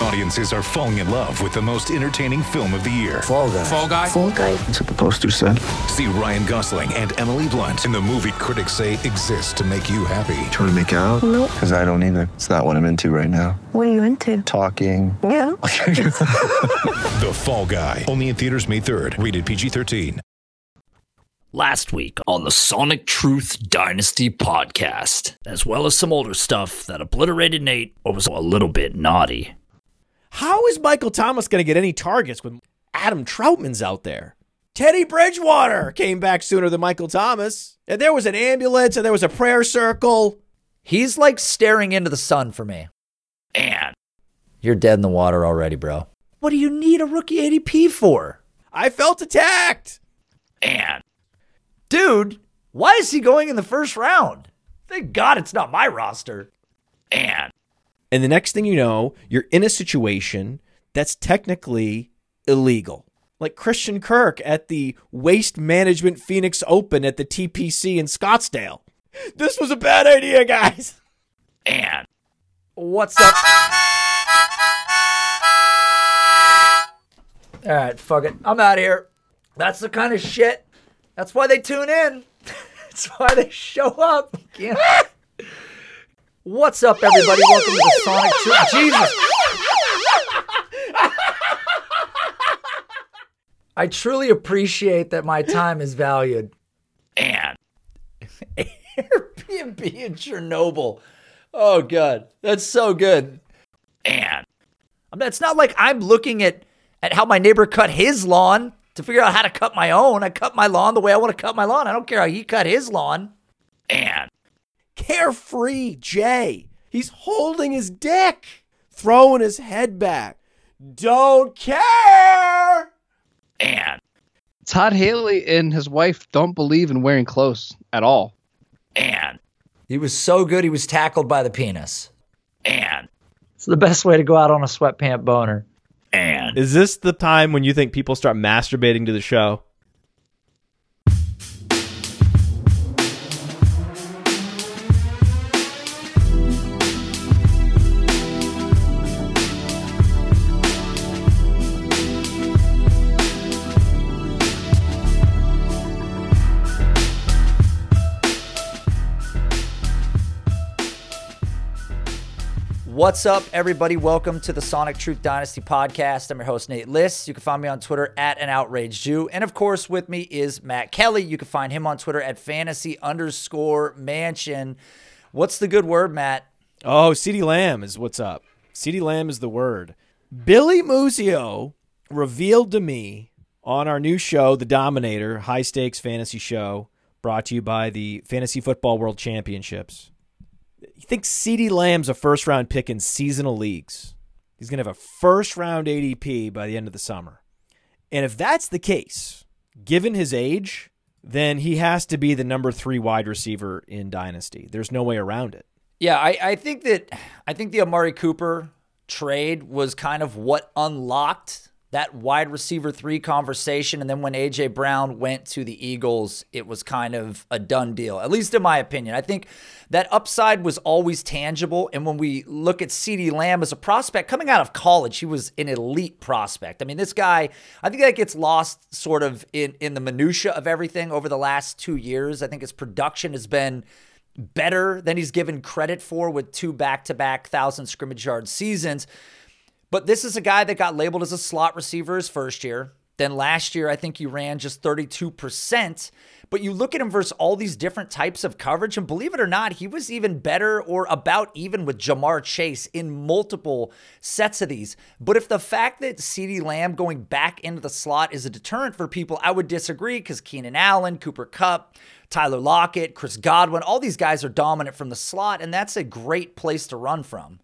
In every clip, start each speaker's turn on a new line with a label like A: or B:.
A: Audiences are falling in love with the most entertaining film of the year.
B: Fall guy.
C: Fall guy.
D: Fall guy.
B: That's what the poster said.
A: See Ryan Gosling and Emily Blunt in the movie critics say exists to make you happy.
E: Trying to make it out?
D: Nope.
E: Because I don't either. It's not what I'm into right now.
D: What are you into?
E: Talking.
D: Yeah.
A: The Fall Guy. Only in theaters May 3rd. Rated PG-13.
F: last week on the Sonic Truth Dynasty podcast, as well as some older stuff that obliterated Nate or was a little bit naughty.
G: How is Michael Thomas going to get any targets when Adam Trautman's out there? Teddy Bridgewater came back sooner than Michael Thomas. And there was an ambulance and there was a prayer circle.
H: He's like staring into the sun for me.
F: And
H: You're dead in the water already, bro. What do you need a rookie ADP for?
G: I felt attacked.
F: and
H: Dude, why is he going in the first round? Thank God it's not my roster.
F: and
G: And the next thing you know, you're in a situation that's technically illegal. Like Christian Kirk at the Waste Management Phoenix Open at the TPC in Scottsdale. This was a bad idea, guys.
F: and
H: What's up? All right, fuck it. I'm out of here. That's the kind of shit. That's why they tune in. That's why they show up. Yeah. What's up, everybody? Welcome to the Sonic Truth. Jesus. I truly appreciate that my time is valued.
F: and
H: Airbnb in Chernobyl. Oh god, that's so good.
F: and
H: I mean, it's not like I'm looking at at how my neighbor cut his lawn to figure out how to cut my own. I cut my lawn the way I want to cut my lawn. I don't care how he cut his lawn.
F: and
G: Carefree Jay. He's holding his dick, throwing his head back. Don't care.
F: and
I: Todd Haley and his wife don't believe in wearing clothes at all.
F: and
H: He was so good he was tackled by the penis.
F: and
H: It's the best way to go out on a sweatpant boner.
F: and
G: Is this the time when you think people start masturbating to the show?
H: What's up, everybody? Welcome to the Sonic Truth Dynasty podcast. I'm your host, Nate Liss. You can find me on Twitter at an outraged Jew. And of course, with me is Matt Kelley. You can find him on Twitter at fantasy underscore mansion. What's the good word, Matt?
G: Oh, CeeDee Lamb is what's up. CeeDee Lamb is the word. Billy Muzio revealed to me on our new show, The Dominator, high stakes fantasy show, brought to you by the Fantasy Football World Championships. He thinks CeeDee Lamb's a first round pick in seasonal leagues. He's going to have a first round ADP by the end of the summer. And if that's the case, given his age, then he has to be the number three wide receiver in Dynasty. There's no way around it.
H: Yeah, I, I think that I think the Amari Cooper trade was kind of what unlocked that wide receiver three conversation. And then when AJ Brown went to the Eagles, it was kind of a done deal, at least in my opinion. I think that upside was always tangible. And when we look at CeeDee Lamb as a prospect coming out of college, he was an elite prospect. I mean, this guy, I think that gets lost sort of in, in the minutia of everything over the last two years. I think his production has been better than he's given credit for with two back to back thousand scrimmage yard seasons. But this is a guy that got labeled as a slot receiver his first year. Then last year, I think he ran just 32%. But you look at him versus all these different types of coverage, and believe it or not, he was even better or about even with Ja'Marr Chase in multiple sets of these. But if the fact that CeeDee Lamb going back into the slot is a deterrent for people, I would disagree because Keenan Allen, Cooper Kupp, Tyler Lockett, Chris Godwin, all these guys are dominant from the slot, and that's a great place to run from.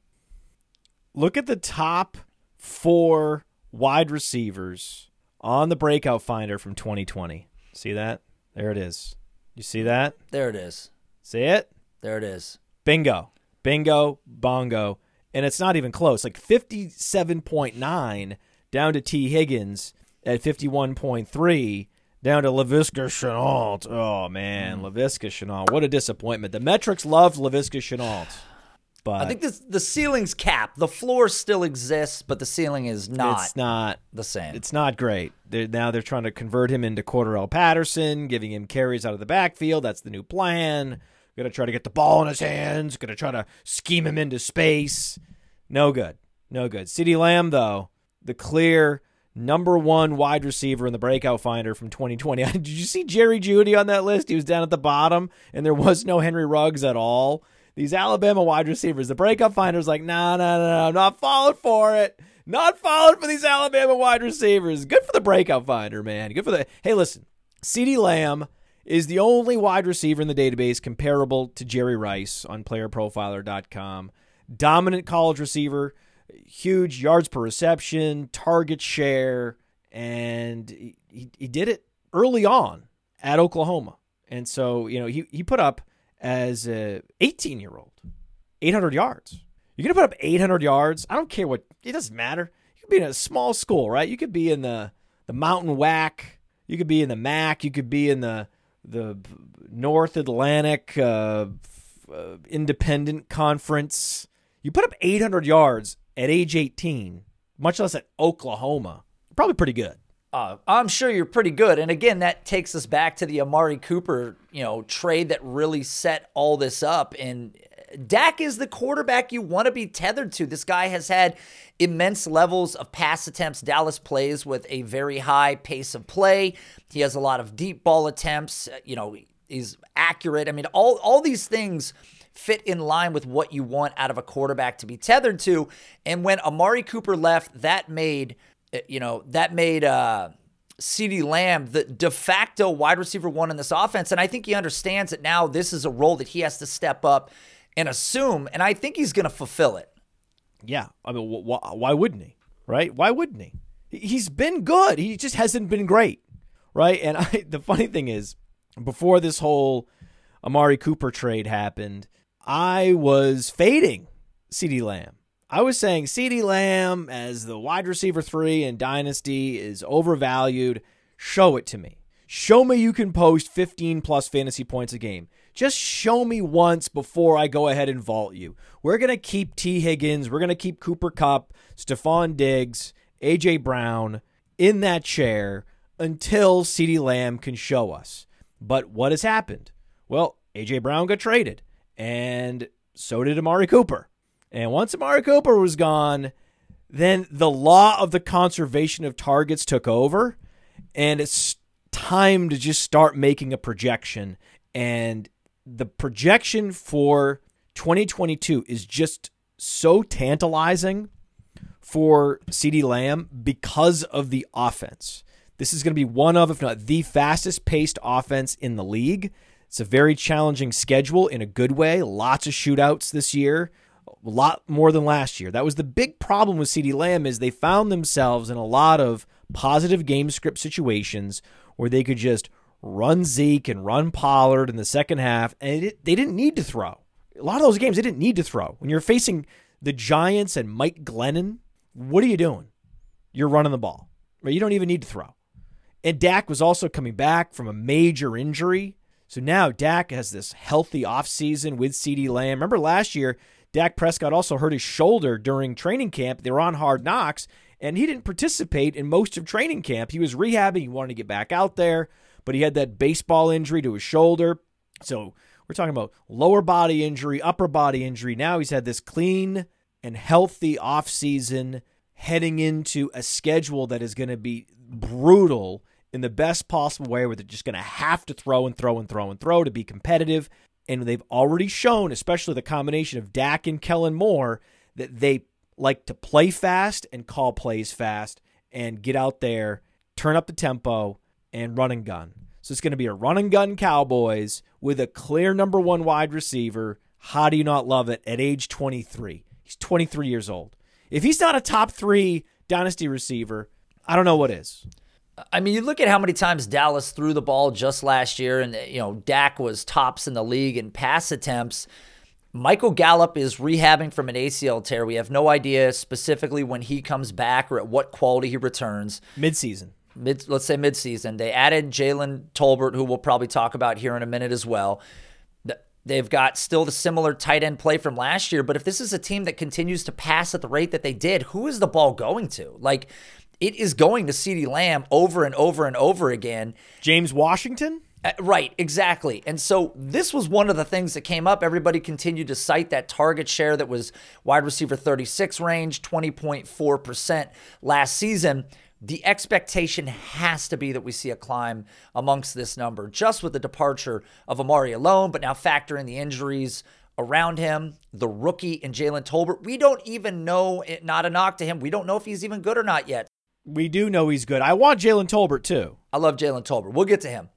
G: Look at the top four wide receivers on the breakout finder from 2020. See that? There it is. You see that?
H: There it is.
G: See it?
H: There it is.
G: Bingo. Bingo. Bongo. And it's not even close. Like 57.9 down to Tee Higgins at 51.3 down to Laviska Shenault. Oh man, mm. Laviska Shenault. What a disappointment. The metrics loved Laviska Shenault. But
H: I think this, the ceiling's capped. The floor still exists, but the ceiling is not
G: it's not
H: the same.
G: It's not great. They're, now they're trying to convert him into Cordarrelle Patterson, giving him carries out of the backfield. That's the new plan. Going to try to get the ball in his hands. Going to try to scheme him into space. No good. No good. CeeDee Lamb, though, the clear number one wide receiver in the breakout finder from 2020. Did you see Jerry Jeudy on that list? He was down at the bottom, and there was no Henry Ruggs at all. These Alabama wide receivers, the breakup finder's like, no, no, no, no, I'm not falling for it. Not falling for these Alabama wide receivers. Good for the breakup finder, man. Good for the. Hey, listen, CeeDee Lamb is the only wide receiver in the database comparable to Jerry Rice on playerprofiler.com. Dominant college receiver, huge yards per reception, target share, and he, he did it early on at Oklahoma. And so, you know, he, he put up as a 18 year old 800 yards. You're going to put up 800 yards. I don't care what, it doesn't matter. You could be in a small school, right? You could be in the, the Mountain WAC. You could be in the MAC. You could be in the, the North Atlantic uh, uh, Independent Conference. You put up 800 yards at age 18, much less at Oklahoma. Probably pretty good.
H: Uh, I'm sure you're pretty good. And again, that takes us back to the Amari Cooper, you know, trade that really set all this up. And Dak is the quarterback you want to be tethered to. This guy has had immense levels of pass attempts. Dallas plays with a very high pace of play. He has a lot of deep ball attempts. You know, he's accurate. I mean, all all these things fit in line with what you want out of a quarterback to be tethered to. And when Amari Cooper left, that made you know, that made uh, CeeDee Lamb the de facto wide receiver one in this offense. And I think he understands that now this is a role that he has to step up and assume. And I think he's going to fulfill it.
G: Yeah. I mean, wh- why wouldn't he? Right? Why wouldn't he? He's been good. He just hasn't been great. Right. And I, the funny thing is, before this whole Amari Cooper trade happened, I was fading CeeDee Lamb. I was saying CeeDee Lamb as the wide receiver three in Dynasty is overvalued. Show it to me. Show me you can post 15 plus fantasy points a game. Just show me once before I go ahead and vault you. We're going to keep Tee Higgins. We're going to keep Cooper Kupp, Stefon Diggs, A.J. Brown in that chair until CeeDee Lamb can show us. But what has happened? Well, A.J. Brown got traded, and so did Amari Cooper. And once Amari Cooper was gone, then the law of the conservation of targets took over, and it's time to just start making a projection. And the projection for 2022 is just so tantalizing for CeeDee Lamb because of the offense. This is going to be one of, if not the fastest paced offense in the league. It's a very challenging schedule in a good way. Lots of shootouts this year a lot more than last year. That was the big problem with CeeDee Lamb is they found themselves in a lot of positive game script situations where they could just run Zeke and run Pollard in the second half, and it, they didn't need to throw. A lot of those games they didn't need to throw. When you're facing the Giants and Mike Glennon, what are you doing? You're running the ball. Right? You don't even need to throw. And Dak was also coming back from a major injury. So now Dak has this healthy offseason with CeeDee Lamb. Remember last year, Dak Prescott also hurt his shoulder during training camp. They were on hard knocks, and he didn't participate in most of training camp. He was rehabbing. He wanted to get back out there, but he had that baseball injury to his shoulder. So we're talking about lower body injury, upper body injury. Now he's had this clean and healthy offseason heading into a schedule that is going to be brutal in the best possible way where they're just going to have to throw and throw and throw and throw to be competitive. And they've already shown, especially the combination of Dak and Kellen Moore, that they like to play fast and call plays fast and get out there, turn up the tempo, and run and gun. So it's going to be a run and gun Cowboys with a clear number one wide receiver. How do you not love it at age 23? He's 23 years old. If he's not a top three dynasty receiver, I don't know what is.
H: I mean, you look at how many times Dallas threw the ball just last year, and you know Dak was tops in the league in pass attempts. Michael Gallup is rehabbing from an ACL tear. We have no idea specifically when he comes back or at what quality he returns.
G: Midseason.
H: mid, let's say midseason. They added Jalen Tolbert, who we'll probably talk about here in a minute as well. They've got still the similar tight end play from last year, but if this is a team that continues to pass at the rate that they did, who is the ball going to? Like, it is going to CeeDee Lamb over and over and over again.
G: James Washington?
H: Uh, Right, exactly. And so this was one of the things that came up. Everybody continued to cite that target share that was wide receiver 36 range, 20.4% last season. The expectation has to be that we see a climb amongst this number just with the departure of Amari alone, but now factor in the injuries around him, the rookie and Jalen Tolbert. We don't even know, it, not a knock to him, we don't know if he's even good or not yet.
G: We do know he's good. I want Jalen Tolbert too.
H: I love Jalen Tolbert. We'll get to him.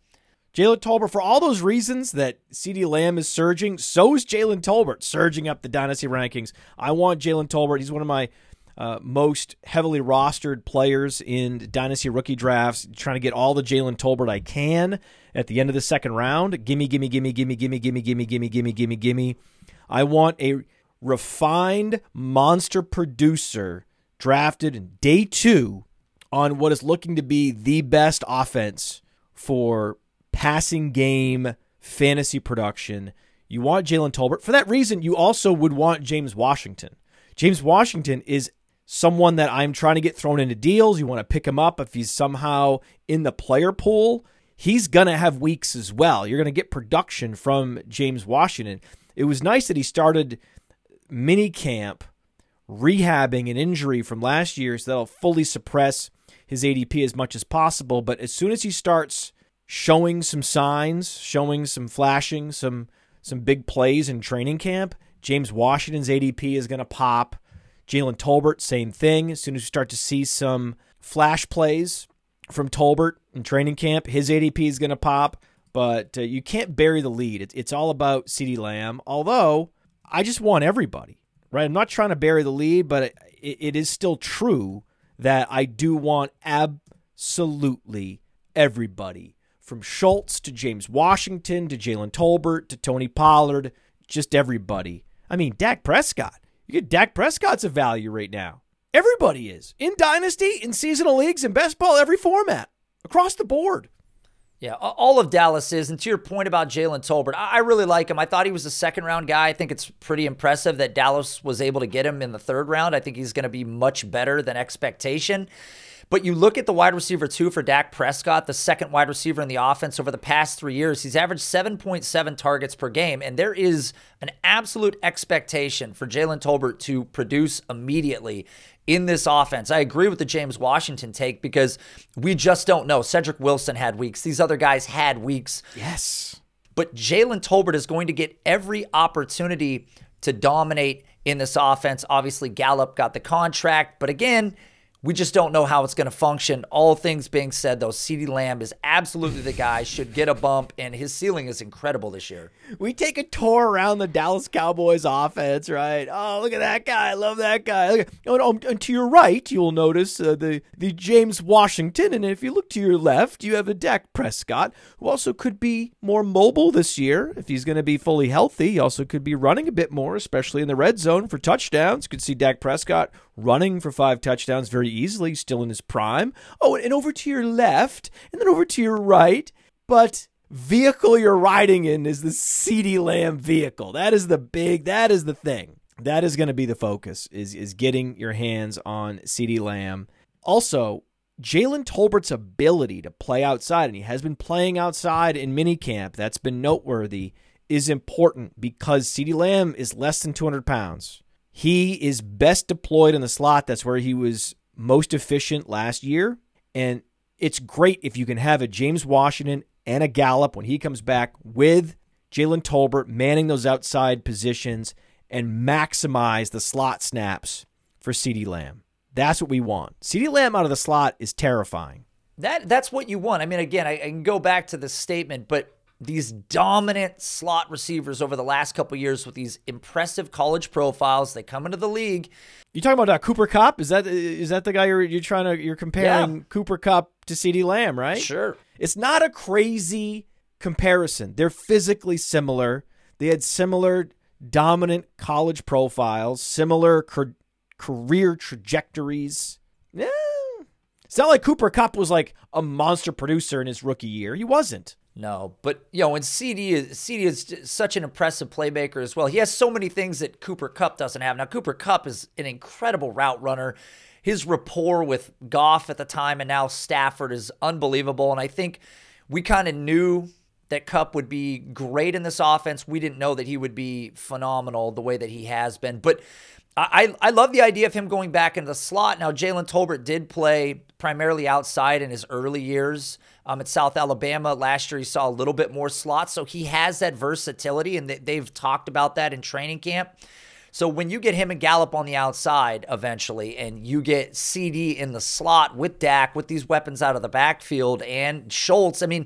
G: Jalen Tolbert, for all those reasons that CeeDee Lamb is surging, so is Jalen Tolbert surging up the dynasty rankings. I want Jalen Tolbert. He's one of my uh, most heavily rostered players in dynasty rookie drafts. Trying to get all the Jalen Tolbert I can at the end of the second round. Gimme, gimme, gimme, gimme, gimme, gimme, gimme, gimme, gimme, gimme, gimme. I want a refined monster producer drafted in day two on what is looking to be the best offense for passing game fantasy production. You want Jalen Tolbert. For that reason, you also would want James Washington. James Washington is someone that I'm trying to get thrown into deals. You want to pick him up if he's somehow in the player pool. He's going to have weeks as well. You're going to get production from James Washington. It was nice that he started mini camp rehabbing an injury from last year so that'll fully suppress his ADP as much as possible. But as soon as he starts showing some signs, showing some flashing, some some big plays in training camp, James Washington's ADP is going to pop. Jalen Tolbert, same thing. As soon as you start to see some flash plays from Tolbert in training camp, his ADP is going to pop. But uh, you can't bury the lead. It's, it's all about CeeDee Lamb. Although I just want everybody, right? I'm not trying to bury the lead, but it, it is still true that I do want absolutely everybody from Schultz to James Washington to Jalen Tolbert to Tony Pollard, just everybody. I mean, Dak Prescott. You get Dak Prescott's a value right now. Everybody is in dynasty, in seasonal leagues, in best ball, every format across the board.
H: Yeah, all of Dallas is. And to your point about Jalen Tolbert, I really like him. I thought he was a second round guy. I think it's pretty impressive that Dallas was able to get him in the third round. I think he's going to be much better than expectation. But you look at the wide receiver two for Dak Prescott, the second wide receiver in the offense over the past three years. He's averaged 7.7 targets per game. And there is an absolute expectation for Jalen Tolbert to produce immediately in this offense. I agree with the James Washington take because we just don't know. Cedric Wilson had weeks, these other guys had weeks.
G: Yes.
H: But Jalen Tolbert is going to get every opportunity to dominate in this offense. Obviously, Gallup got the contract, but again, we just don't know how it's going to function. All things being said, though, CeeDee Lamb is absolutely the guy, should get a bump, and his ceiling is incredible this year.
G: We take a tour around the Dallas Cowboys offense, right? Oh, look at that guy! I love that guy. Look at, and to your right, you'll notice uh, the the James Washington, and if you look to your left, you have a Dak Prescott, who also could be more mobile this year if he's going to be fully healthy. He also could be running a bit more, especially in the red zone for touchdowns. You could see Dak Prescott running for five touchdowns very easily, still in his prime. Oh, and over to your left, and then over to your right, but vehicle you're riding in is the CeeDee Lamb vehicle. That is the big, that is the thing. That is going to be the focus is is getting your hands on CeeDee Lamb. Also, Jalen Tolbert's ability to play outside, and he has been playing outside in minicamp, that's been noteworthy, is important because CeeDee Lamb is less than 200 pounds. He is best deployed in the slot. That's where he was most efficient last year. And it's great if you can have a James Washington and a Gallup when he comes back with Jalen Tolbert manning those outside positions and maximize the slot snaps for CeeDee Lamb. That's what we want. CeeDee Lamb out of the slot is terrifying.
H: That that's what you want. I mean, again, I, I can go back to the statement, but these dominant slot receivers over the last couple years with these impressive college profiles, they come into the league.
G: You talking about uh, Cooper Kupp? Is that is that the guy you're you're trying to you're comparing
H: Yeah.
G: Cooper Kupp to CeeDee Lamb, right?
H: Sure.
G: It's not a crazy comparison. They're physically similar. They had similar dominant college profiles, similar car- career trajectories. Yeah. It's not like Cooper Kupp was like a monster producer in his rookie year. He wasn't.
H: No, but you know, and CeeDee is CeeDee is such an impressive playmaker as well. He has so many things that Cooper Kupp doesn't have. Now, Cooper Kupp is an incredible route runner. His rapport with Goff at the time and now Stafford is unbelievable. And I think we kind of knew that Kupp would be great in this offense. We didn't know that he would be phenomenal the way that he has been. But I, I love the idea of him going back into the slot. Now, Jalen Tolbert did play primarily outside in his early years um, at South Alabama. Last year, he saw a little bit more slot. So he has that versatility, and they've talked about that in training camp. So when you get him and Gallup on the outside eventually, and you get CeeDee in the slot with Dak, with these weapons out of the backfield, and Schultz, I mean,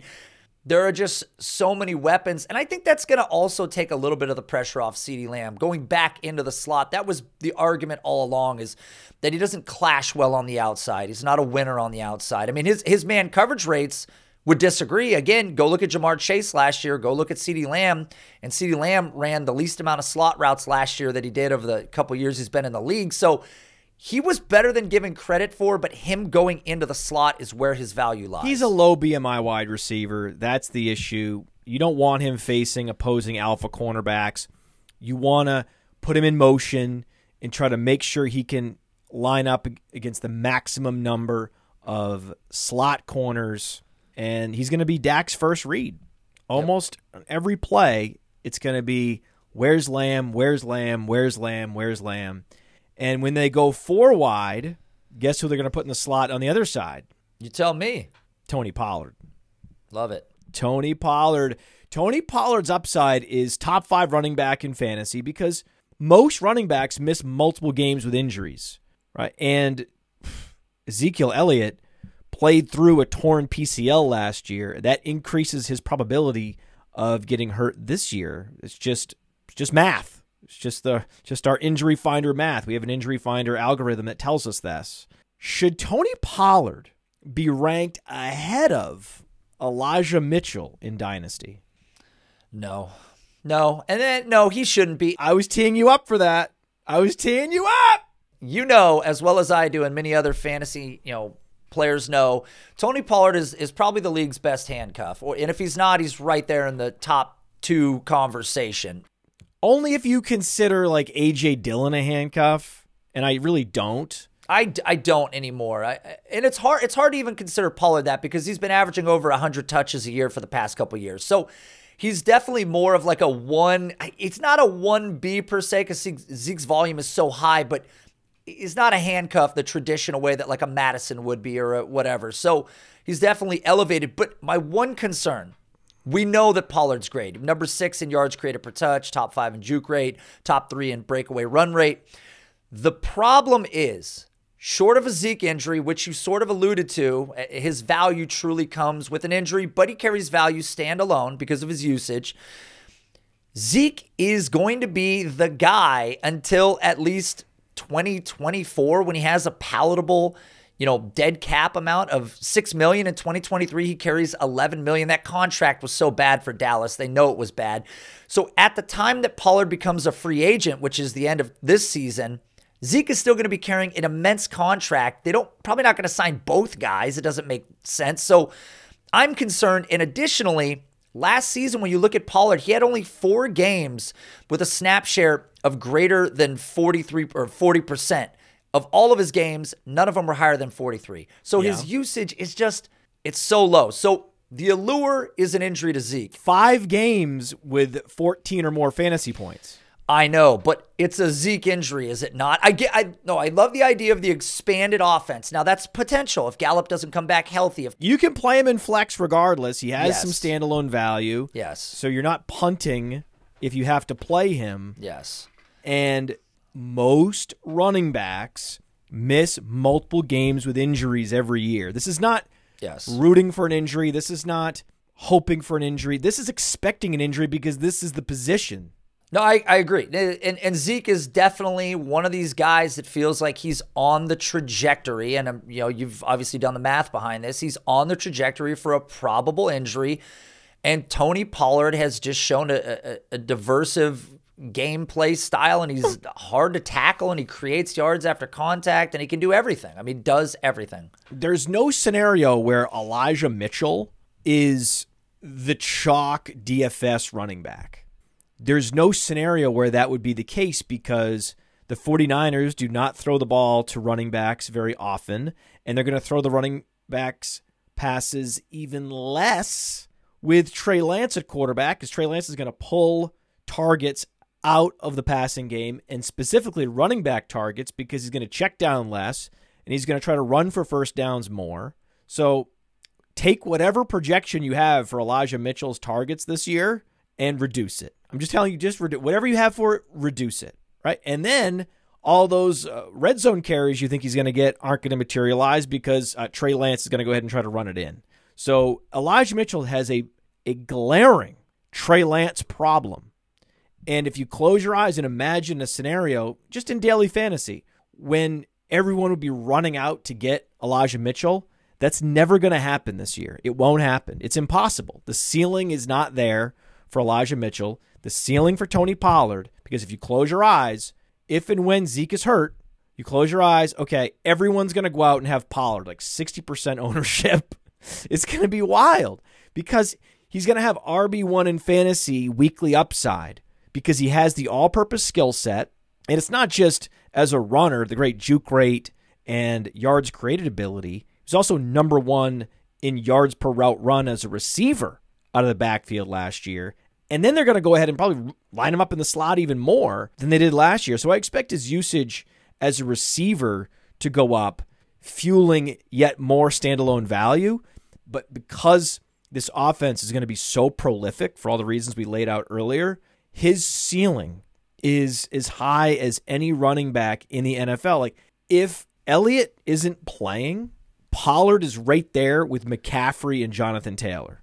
H: there are just so many weapons. And I think that's going to also take a little bit of the pressure off CeeDee Lamb going back into the slot. That was the argument all along is that he doesn't clash well on the outside. He's not a winner on the outside. I mean, his, his man coverage rates would disagree. Again, go look at Ja'Marr Chase last year, go look at CeeDee Lamb. And CeeDee Lamb ran the least amount of slot routes last year that he did over the couple years he's been in the league. So he was better than given credit for, but him going into the slot is where his value lies.
G: He's a low BMI wide receiver. That's the issue. You don't want him facing opposing alpha cornerbacks. You want to put him in motion and try to make sure he can line up against the maximum number of slot corners. And he's going to be Dak's first read. Almost yep. every play, it's going to be where's Lamb, where's Lamb, where's Lamb, where's Lamb. And when they go four wide, guess who they're going to put in the slot on the other side?
H: You tell me.
G: Tony Pollard.
H: Love it.
G: Tony Pollard. Tony Pollard's upside is top five running back in fantasy because most running backs miss multiple games with injuries, right? And Ezekiel Elliott played through a torn PCL last year. That increases his probability of getting hurt this year. It's just just math. It's just the just our injury finder math. We have an injury finder algorithm that tells us this. Should Tony Pollard be ranked ahead of Elijah Mitchell in Dynasty?
H: No. No. And then no, he shouldn't be.
G: I was teeing you up for that. I was teeing you up.
H: You know as well as I do and many other fantasy, you know, players know, Tony Pollard is is probably the league's best handcuff. Or and if he's not, he's right there in the top two conversation.
G: Only if you consider like AJ Dillon a handcuff, and I really don't.
H: I, I don't anymore. I, and it's hard it's hard to even consider Pollard that because he's been averaging over 100 touches a year for the past couple years. So he's definitely more of like a one. It's not a 1B per se because Zeke's volume is so high, but he's not a handcuff the traditional way that like a Mattison would be or whatever. So he's definitely elevated. But my one concern we know that Pollard's great. Number six in yards created per touch, top five in juke rate, top three in breakaway run rate. The problem is, short of a Zeke injury, which you sort of alluded to, eh, his value truly comes with an injury, but he carries value standalone because of his usage. Zeke is going to be the guy until at least 2024 when he has a palatable you know, dead cap amount of 6 million in 2023. He carries 11 million. That contract was so bad for Dallas. They know it was bad. So at the time that Pollard becomes a free agent, which is the end of this season, Zeke is still going to be carrying an immense contract. They don't probably not going to sign both guys. It doesn't make sense. So I'm concerned. And additionally, last season when you look at Pollard, he had only 4 games with a snap share of greater than 43 or 40% of all of his games, none of them were higher than 43. So yeah. his usage is just, it's so low. So the allure is an injury to Zeke.
G: Five games with 14 or more fantasy points.
H: I know, but it's a Zeke injury, is it not? I get, I no, I love the idea of the expanded offense. Now that's potential if Gallup doesn't come back healthy. If
G: you can play him in flex regardless, he has yes. some standalone value.
H: Yes.
G: So you're not punting if you have to play him.
H: Yes.
G: And most running backs miss multiple games with injuries every year. This is not
H: yes.
G: rooting for an injury. This is not hoping for an injury. This is expecting an injury because this is the position.
H: No, I, I agree. And, and Zeke is definitely one of these guys that feels like he's on the trajectory. And, um, you know, you've obviously done the math behind this. He's on the trajectory for a probable injury. And Tony Pollard has just shown a, a, a diversive gameplay style, and he's hard to tackle, and he creates yards after contact, and he can do everything. I mean, does everything.
G: There's no scenario where Elijah Mitchell is the chalk DFS running back. There's no scenario where that would be the case because the 49ers do not throw the ball to running backs very often, and they're going to throw the running backs passes even less with Trey Lance at quarterback because Trey Lance is going to pull targets out of the passing game and specifically running back targets because he's going to check down less and he's going to try to run for first downs more. So take whatever projection you have for Elijah Mitchell's targets this year and reduce it. I'm just telling you, just redu- whatever you have for it, reduce it, right? And then all those uh, red zone carries you think he's going to get aren't going to materialize because uh, Trey Lance is going to go ahead and try to run it in. So Elijah Mitchell has a a glaring Trey Lance problem. And if you close your eyes and imagine a scenario just in daily fantasy when everyone would be running out to get Elijah Mitchell, that's never going to happen this year. It won't happen. It's impossible. The ceiling is not there for Elijah Mitchell. The ceiling for Tony Pollard, because if you close your eyes, if and when Zeke is hurt, you close your eyes, okay, everyone's going to go out and have Pollard, like 60% ownership. it's going to be wild because he's going to have RB1 in fantasy weekly upside because he has the all purpose skill set. And it's not just as a runner, the great juke rate and yards created ability. He's also number one in yards per route run as a receiver out of the backfield last year. And then they're going to go ahead and probably line him up in the slot even more than they did last year. So I expect his usage as a receiver to go up, fueling yet more standalone value. But because this offense is going to be so prolific for all the reasons we laid out earlier, his ceiling is as high as any running back in the NFL. Like if Elliott isn't playing, Pollard is right there with McCaffrey and Jonathan Taylor.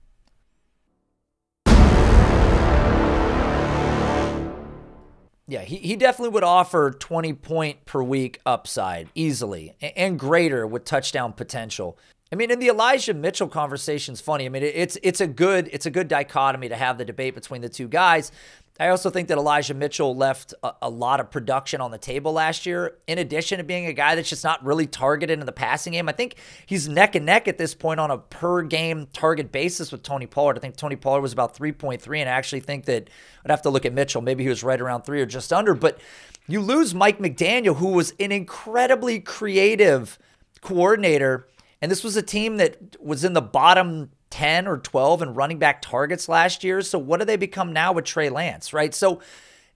H: Yeah, he, he definitely would offer 20 point per week upside easily and greater with touchdown potential. I mean, in the Elijah Mitchell conversation is funny. I mean, it's it's a good it's a good dichotomy to have the debate between the two guys. I also think that Elijah Mitchell left a, a, lot of production on the table last year. In addition to being a guy that's just not really targeted in the passing game, I think he's neck and neck at this point on a per game target basis with Tony Pollard. I think Tony Pollard was about 3.3, and I actually think that I'd have to look at Mitchell. Maybe he was right around three or just under. But you lose Mike McDaniel, who was an incredibly creative coordinator. And this was a team that was in the bottom 10 or 12 in running back targets last year. So what do they become now with Trey Lance, right? So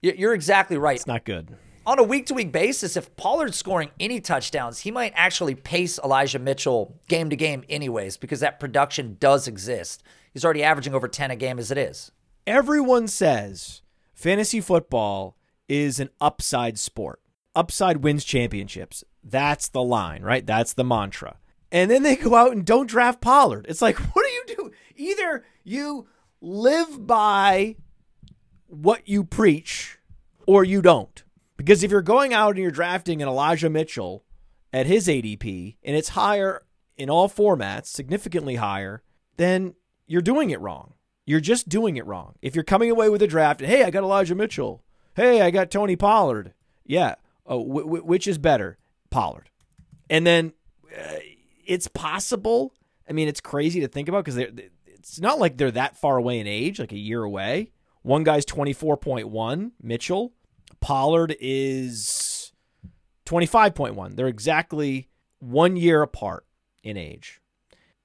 H: you're exactly right.
G: It's not good.
H: On a week to week basis, if Pollard's scoring any touchdowns, he might actually pace Elijah Mitchell game to game, anyways, because that production does exist. He's already averaging over 10 a game as it is.
G: Everyone says fantasy football is an upside sport. Upside wins championships. That's the line, right? That's the mantra and then they go out and don't draft Pollard. It's like, what do you do? Either you live by what you preach or you don't. Because if you're going out and you're drafting an Elijah Mitchell at his ADP and it's higher in all formats, significantly higher, then you're doing it wrong. You're just doing it wrong. If you're coming away with a draft hey, I got Elijah Mitchell. Hey, I got Tony Pollard. Yeah. Oh, w- w- which is better? Pollard. And then uh, it's possible. I mean, it's crazy to think about because it's not like they're that far away in age, like a year away. One guy's 24.1, Mitchell. Pollard is 25.1. They're exactly one year apart in age.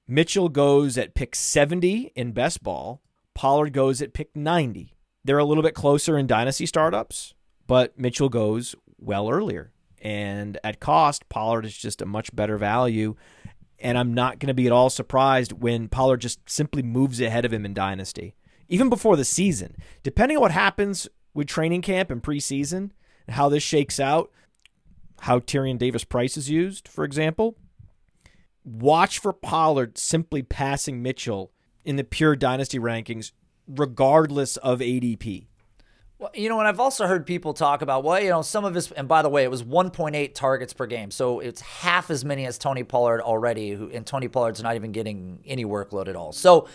G: Mitchell goes at pick 70 in best ball. Pollard goes at pick 90. They're a little bit closer in dynasty startups, but Mitchell goes well earlier. And at cost, Pollard is just a much better value and I'm not going to be at all surprised when Pollard just simply moves ahead of him in Dynasty, even before the season. Depending on what happens with training camp and preseason and how this shakes out, how Tyrion Davis Price is used, for example, watch for Pollard simply passing Mitchell in the pure Dynasty rankings, regardless of ADP.
H: Well, you know, and I've also heard people talk about, well, you know, some of his, and by the way, it was 1.8 targets per game. So it's half as many as Tony Pollard already, who, and Tony Pollard's not even getting any workload at all. So,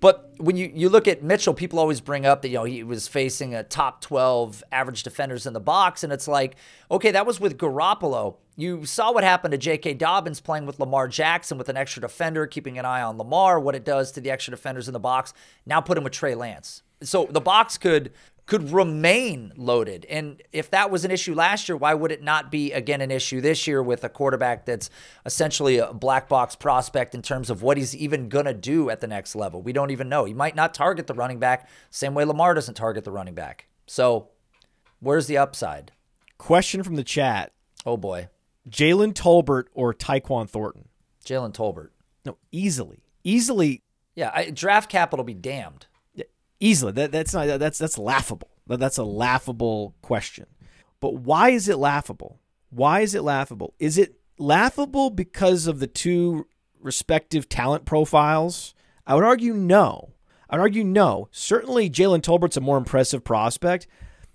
H: but when you, you look at Mitchell, people always bring up that, you know, he was facing a top 12 average defenders in the box. And it's like, okay, that was with Garoppolo. You saw what happened to J.K. Dobbins playing with Lamar Jackson with an extra defender, keeping an eye on Lamar, what it does to the extra defenders in the box. Now put him with Trey Lance. So the box could could remain loaded. And if that was an issue last year, why would it not be again an issue this year with a quarterback that's essentially a black box prospect in terms of what he's even going to do at the next level? We don't even know. He might not target the running back, same way Lamar doesn't target the running back. So, where's the upside?
G: Question from the chat
H: Oh boy.
G: Jalen Tolbert or Tyquan Thornton?
H: Jalen Tolbert.
G: No, easily. Easily.
H: Yeah, I, draft capital be damned.
G: Easily. That, that's not that's that's laughable. That, that's a laughable question. But why is it laughable? Why is it laughable? Is it laughable because of the two respective talent profiles? I would argue no. I'd argue no. Certainly Jalen Tolbert's a more impressive prospect,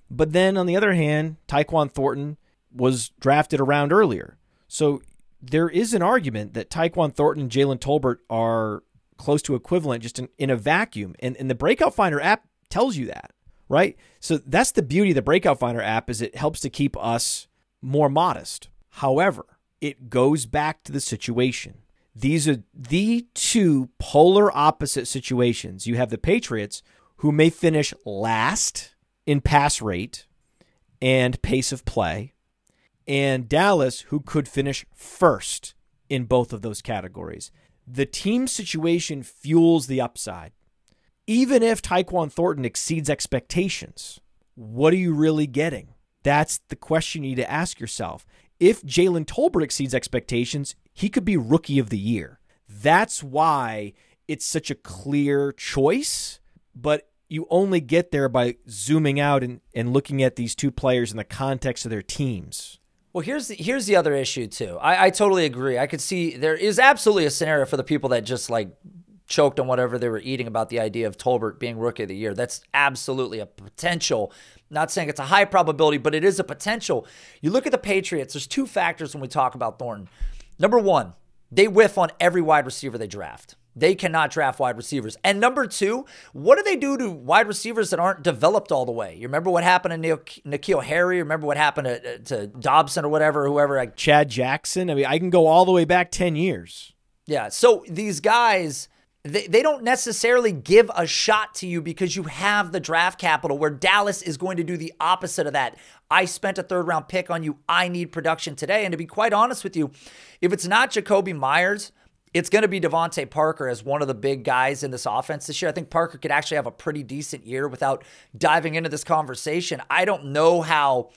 G: but then on the other hand, Tyquan Thornton was drafted around earlier. So there is an argument that Tyquan Thornton and Jalen Tolbert are close to equivalent just in, in a vacuum. And, and the Breakout Finder app tells you that, right? So that's the beauty of the Breakout Finder app is it helps to keep us more modest. However, it goes back to the situation. These are the two polar opposite situations. You have the Patriots who may finish last in pass rate and pace of play, and Dallas who could finish first in both of those categories the team situation fuels the upside. Even if Tyquan Thornton exceeds expectations, what are you really getting? That's the question you need to ask yourself. If Jalen Tolbert exceeds expectations, he could be rookie of the year. That's why it's such a clear choice, but you only get there by zooming out and, and looking at these two players in the context of their teams.
H: Well, here's the, here's the other issue too. I, I totally agree. I could see there is absolutely a scenario for the people that just like choked on whatever they were eating about the idea of Tolbert being rookie of the year. That's absolutely a potential. Not saying it's a high probability, but it is a potential. You look at the Patriots, there's two factors when we talk about Thornton. Number one, they whiff on every wide receiver they draft. They cannot draft wide receivers. And number two, what do they do to wide receivers that aren't developed all the way? You remember what happened to N'Keal Harry? Remember what happened to, uh, to Dobson or whatever, whoever? Like
G: Chad Jackson. I mean, I can go all the way back 10 years.
H: Yeah. So these guys, they, they don't necessarily give a shot to you because you have the draft capital, where Dallas is going to do the opposite of that. I spent a third round pick on you. I need production today. And to be quite honest with you, if it's not Jakobi Meyers, it's going to be DeVante Parker as one of the big guys in this offense this year. I think Parker could actually have a pretty decent year without diving into this conversation. I don't know how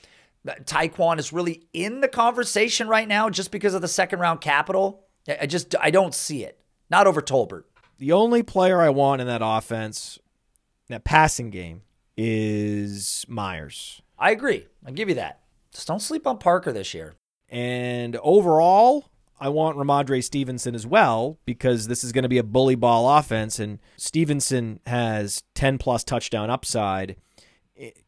H: Tyquan is really in the conversation right now just because of the second round capital. I just I don't see it. Not over Tolbert.
G: The only player I want in that offense, that passing game, is Meyers.
H: I agree. I'll give you that. Just don't sleep on Parker this year.
G: And overall, I want Rhamondre Stevenson as well because this is going to be a bully ball offense, and Stevenson has 10 plus touchdown upside.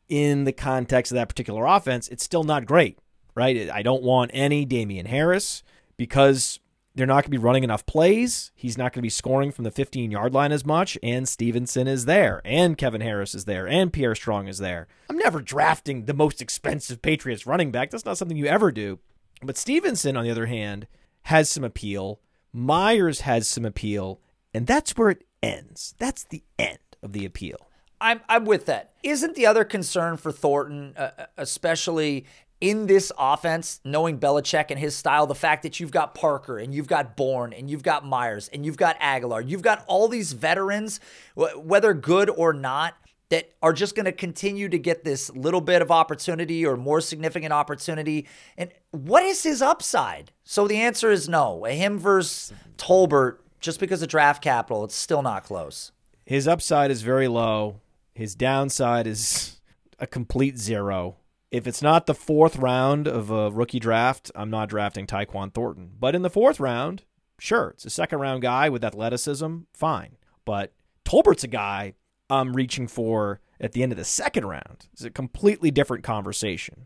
G: In the context of that particular offense, it's still not great, right? I don't want any Damien Harris because they're not going to be running enough plays. He's not going to be scoring from the 15 yard line as much, and Stevenson is there, and Kevin Harris is there, and Pierre Strong is there. I'm never drafting the most expensive Patriots running back. That's not something you ever do. But Stevenson, on the other hand, has some appeal. Meyers has some appeal, and that's where it ends. That's the end of the appeal.
H: I'm I'm with that. Isn't the other concern for Thornton, uh, especially in this offense, knowing Belichick and his style, the fact that you've got Parker and you've got Bourne and you've got Meyers and you've got Agholor, you've got all these veterans, whether good or not, that are just going to continue to get this little bit of opportunity or more significant opportunity. And what is his upside? So the answer is no. Him versus Tolbert, just because of draft capital, it's still not close.
G: His upside is very low. His downside is a complete zero. If it's not the fourth round of a rookie draft, I'm not drafting Tyquan Thornton. But in the fourth round, sure, it's a second round guy with athleticism, fine. But Tolbert's a guy I'm reaching for at the end of the second round is a completely different conversation.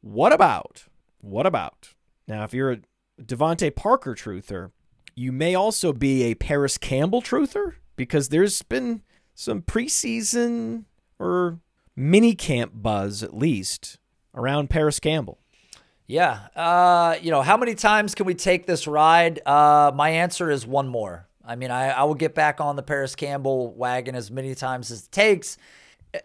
G: What about, what about, now if you're a DeVante Parker truther, you may also be a Parris Campbell truther because there's been some preseason or mini camp buzz at least around Parris Campbell.
H: Yeah. Uh, you know, how many times can we take this ride? Uh, my answer is one more. I mean, I, I will get back on the Parris Campbell wagon as many times as it takes.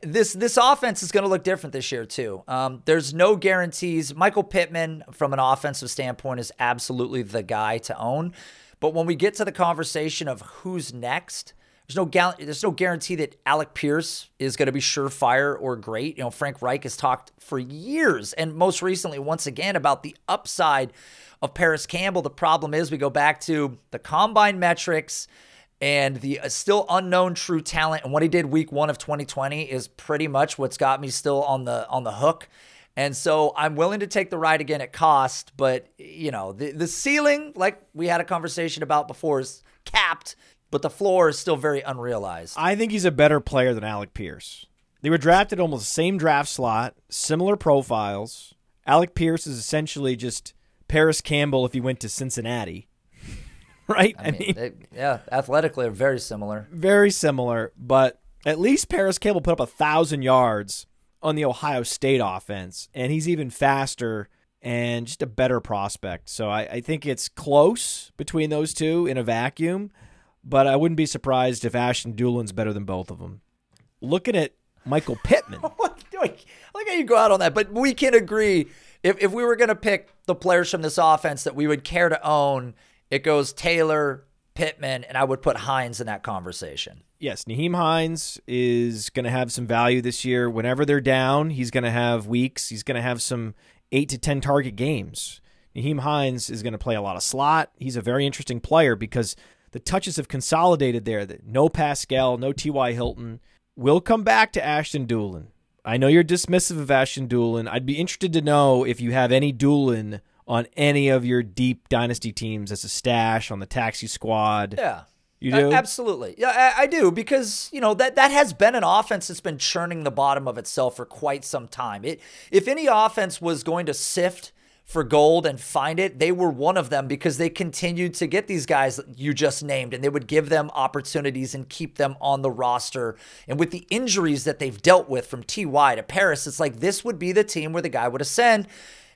H: This this offense is going to look different this year too. Um, there's no guarantees. Michael Pittman, from an offensive standpoint, is absolutely the guy to own. But when we get to the conversation of who's next, there's no there's no guarantee that Alec Pierce is going to be surefire or great. You know, Frank Reich has talked for years and most recently once again about the upside of Parris Campbell. The problem is we go back to the combine metrics and the uh, still unknown true talent and what he did week 1 of 2020 is pretty much what's got me still on the on the hook. And so I'm willing to take the ride again at cost, but you know, the the ceiling like we had a conversation about before is capped but the floor is still very unrealized.
G: I think he's a better player than Alec Pierce. They were drafted almost the same draft slot, similar profiles. Alec Pierce is essentially just Parris Campbell if he went to Cincinnati. right?
H: I, I mean, mean they, yeah, athletically, are very similar.
G: Very similar, but at least Parris Campbell put up a thousand yards on the Ohio State offense, and he's even faster and just a better prospect. So I, I think it's close between those two in a vacuum but I wouldn't be surprised if Ashton Dulin's better than both of them. Looking at Michael Pittman.
H: I like how you go out on that, but we can agree if, if we were going to pick the players from this offense that we would care to own, it goes Taylor, Pittman, and I would put Hines in that conversation.
G: Yes, Nyheim Hines is going to have some value this year. Whenever they're down, he's going to have weeks. He's going to have some eight to 10 target games. Nyheim Hines is going to play a lot of slot. He's a very interesting player because the touches have consolidated there. That no Pascal, no T.Y. Hilton. We'll come back to Ashton Dulin. I know you're dismissive of Ashton Dulin. I'd be interested to know if you have any Dulin on any of your deep dynasty teams as a stash on the taxi squad.
H: Yeah.
G: You do?
H: Absolutely. Yeah, I, I, do because, you know, that that has been an offense that's been churning the bottom of itself for quite some time. It if any offense was going to sift for gold and find it, they were one of them because they continued to get these guys you just named and they would give them opportunities and keep them on the roster. And with the injuries that they've dealt with from TY to Parris, it's like this would be the team where the guy would ascend.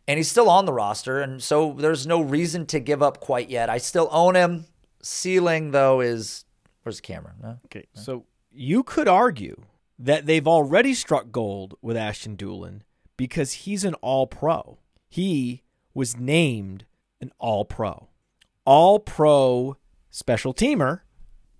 H: And he's still on the roster. And so there's no reason to give up quite yet. I still own him. Ceiling, though, is where's the camera? No?
G: Okay. So you could argue that they've already struck gold with Ashton Dulin because he's an all pro he was named an all pro. All pro special teamer.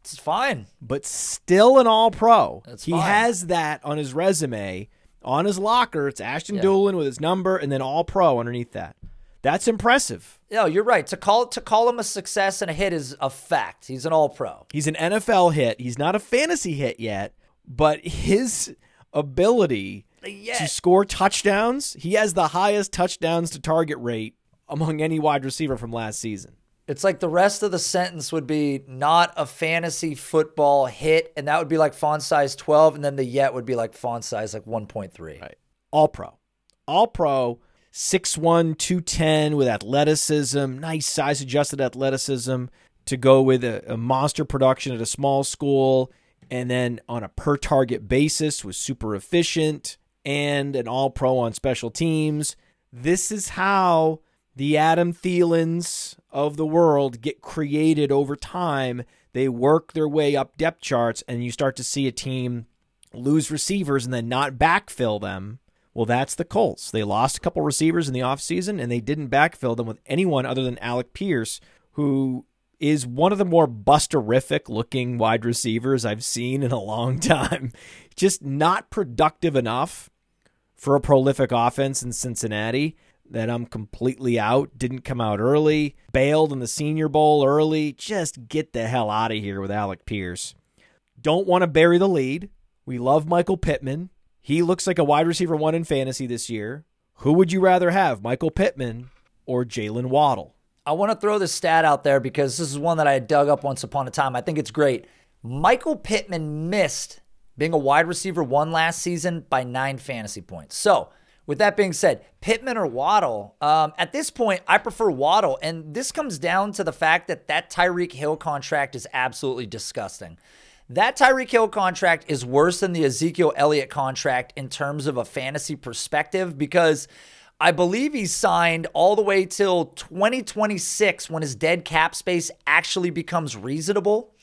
H: It's fine.
G: But still an all pro.
H: That's
G: he
H: fine.
G: has that on his resume. On his locker, it's Ashton yeah. Dulin with his number and then all pro underneath that. That's impressive.
H: No, you're right. To call to call him a success and a hit is a fact. He's an all pro.
G: He's an NFL hit. He's not a fantasy hit yet, but his ability
H: yeah.
G: to score touchdowns. He has the highest touchdowns to target rate among any wide receiver from last season.
H: It's like the rest of the sentence would be not a fantasy football hit, and that would be like font size 12, and then the yet would be like font size like 1.3.
G: Right. All pro. All pro, 6'1, 210 with athleticism, nice size adjusted athleticism to go with a, a monster production at a small school, and then on a per target basis was super efficient and an all pro on special teams. This is how the Adam Thielens of the world get created over time. They work their way up depth charts, and you start to see a team lose receivers and then not backfill them. Well, that's the Colts. They lost a couple receivers in the offseason, and they didn't backfill them with anyone other than Alec Pierce, who is one of the more busterific looking wide receivers I've seen in a long time. Just not productive enough for a prolific offense in Cincinnati that I'm completely out. Didn't come out early, bailed in the Senior Bowl early. Just get the hell out of here with Alec Pierce. Don't want to bury the lead. We love Michael Pittman. He looks like a wide receiver one in fantasy this year. Who would you rather have, Michael Pittman or Jaylen Waddle?
H: I want to throw this stat out there because this is one that I dug up once upon a time. I think it's great. Michael Pittman missed being a wide receiver one last season by nine fantasy points. So, with that being said, Pittman or Waddle, um, at this point, I prefer Waddle. And this comes down to the fact that that Tyreek Hill contract is absolutely disgusting. That Tyreek Hill contract is worse than the Ezekiel Elliott contract in terms of a fantasy perspective because I believe he's signed all the way till 2026 when his dead cap space actually becomes reasonable.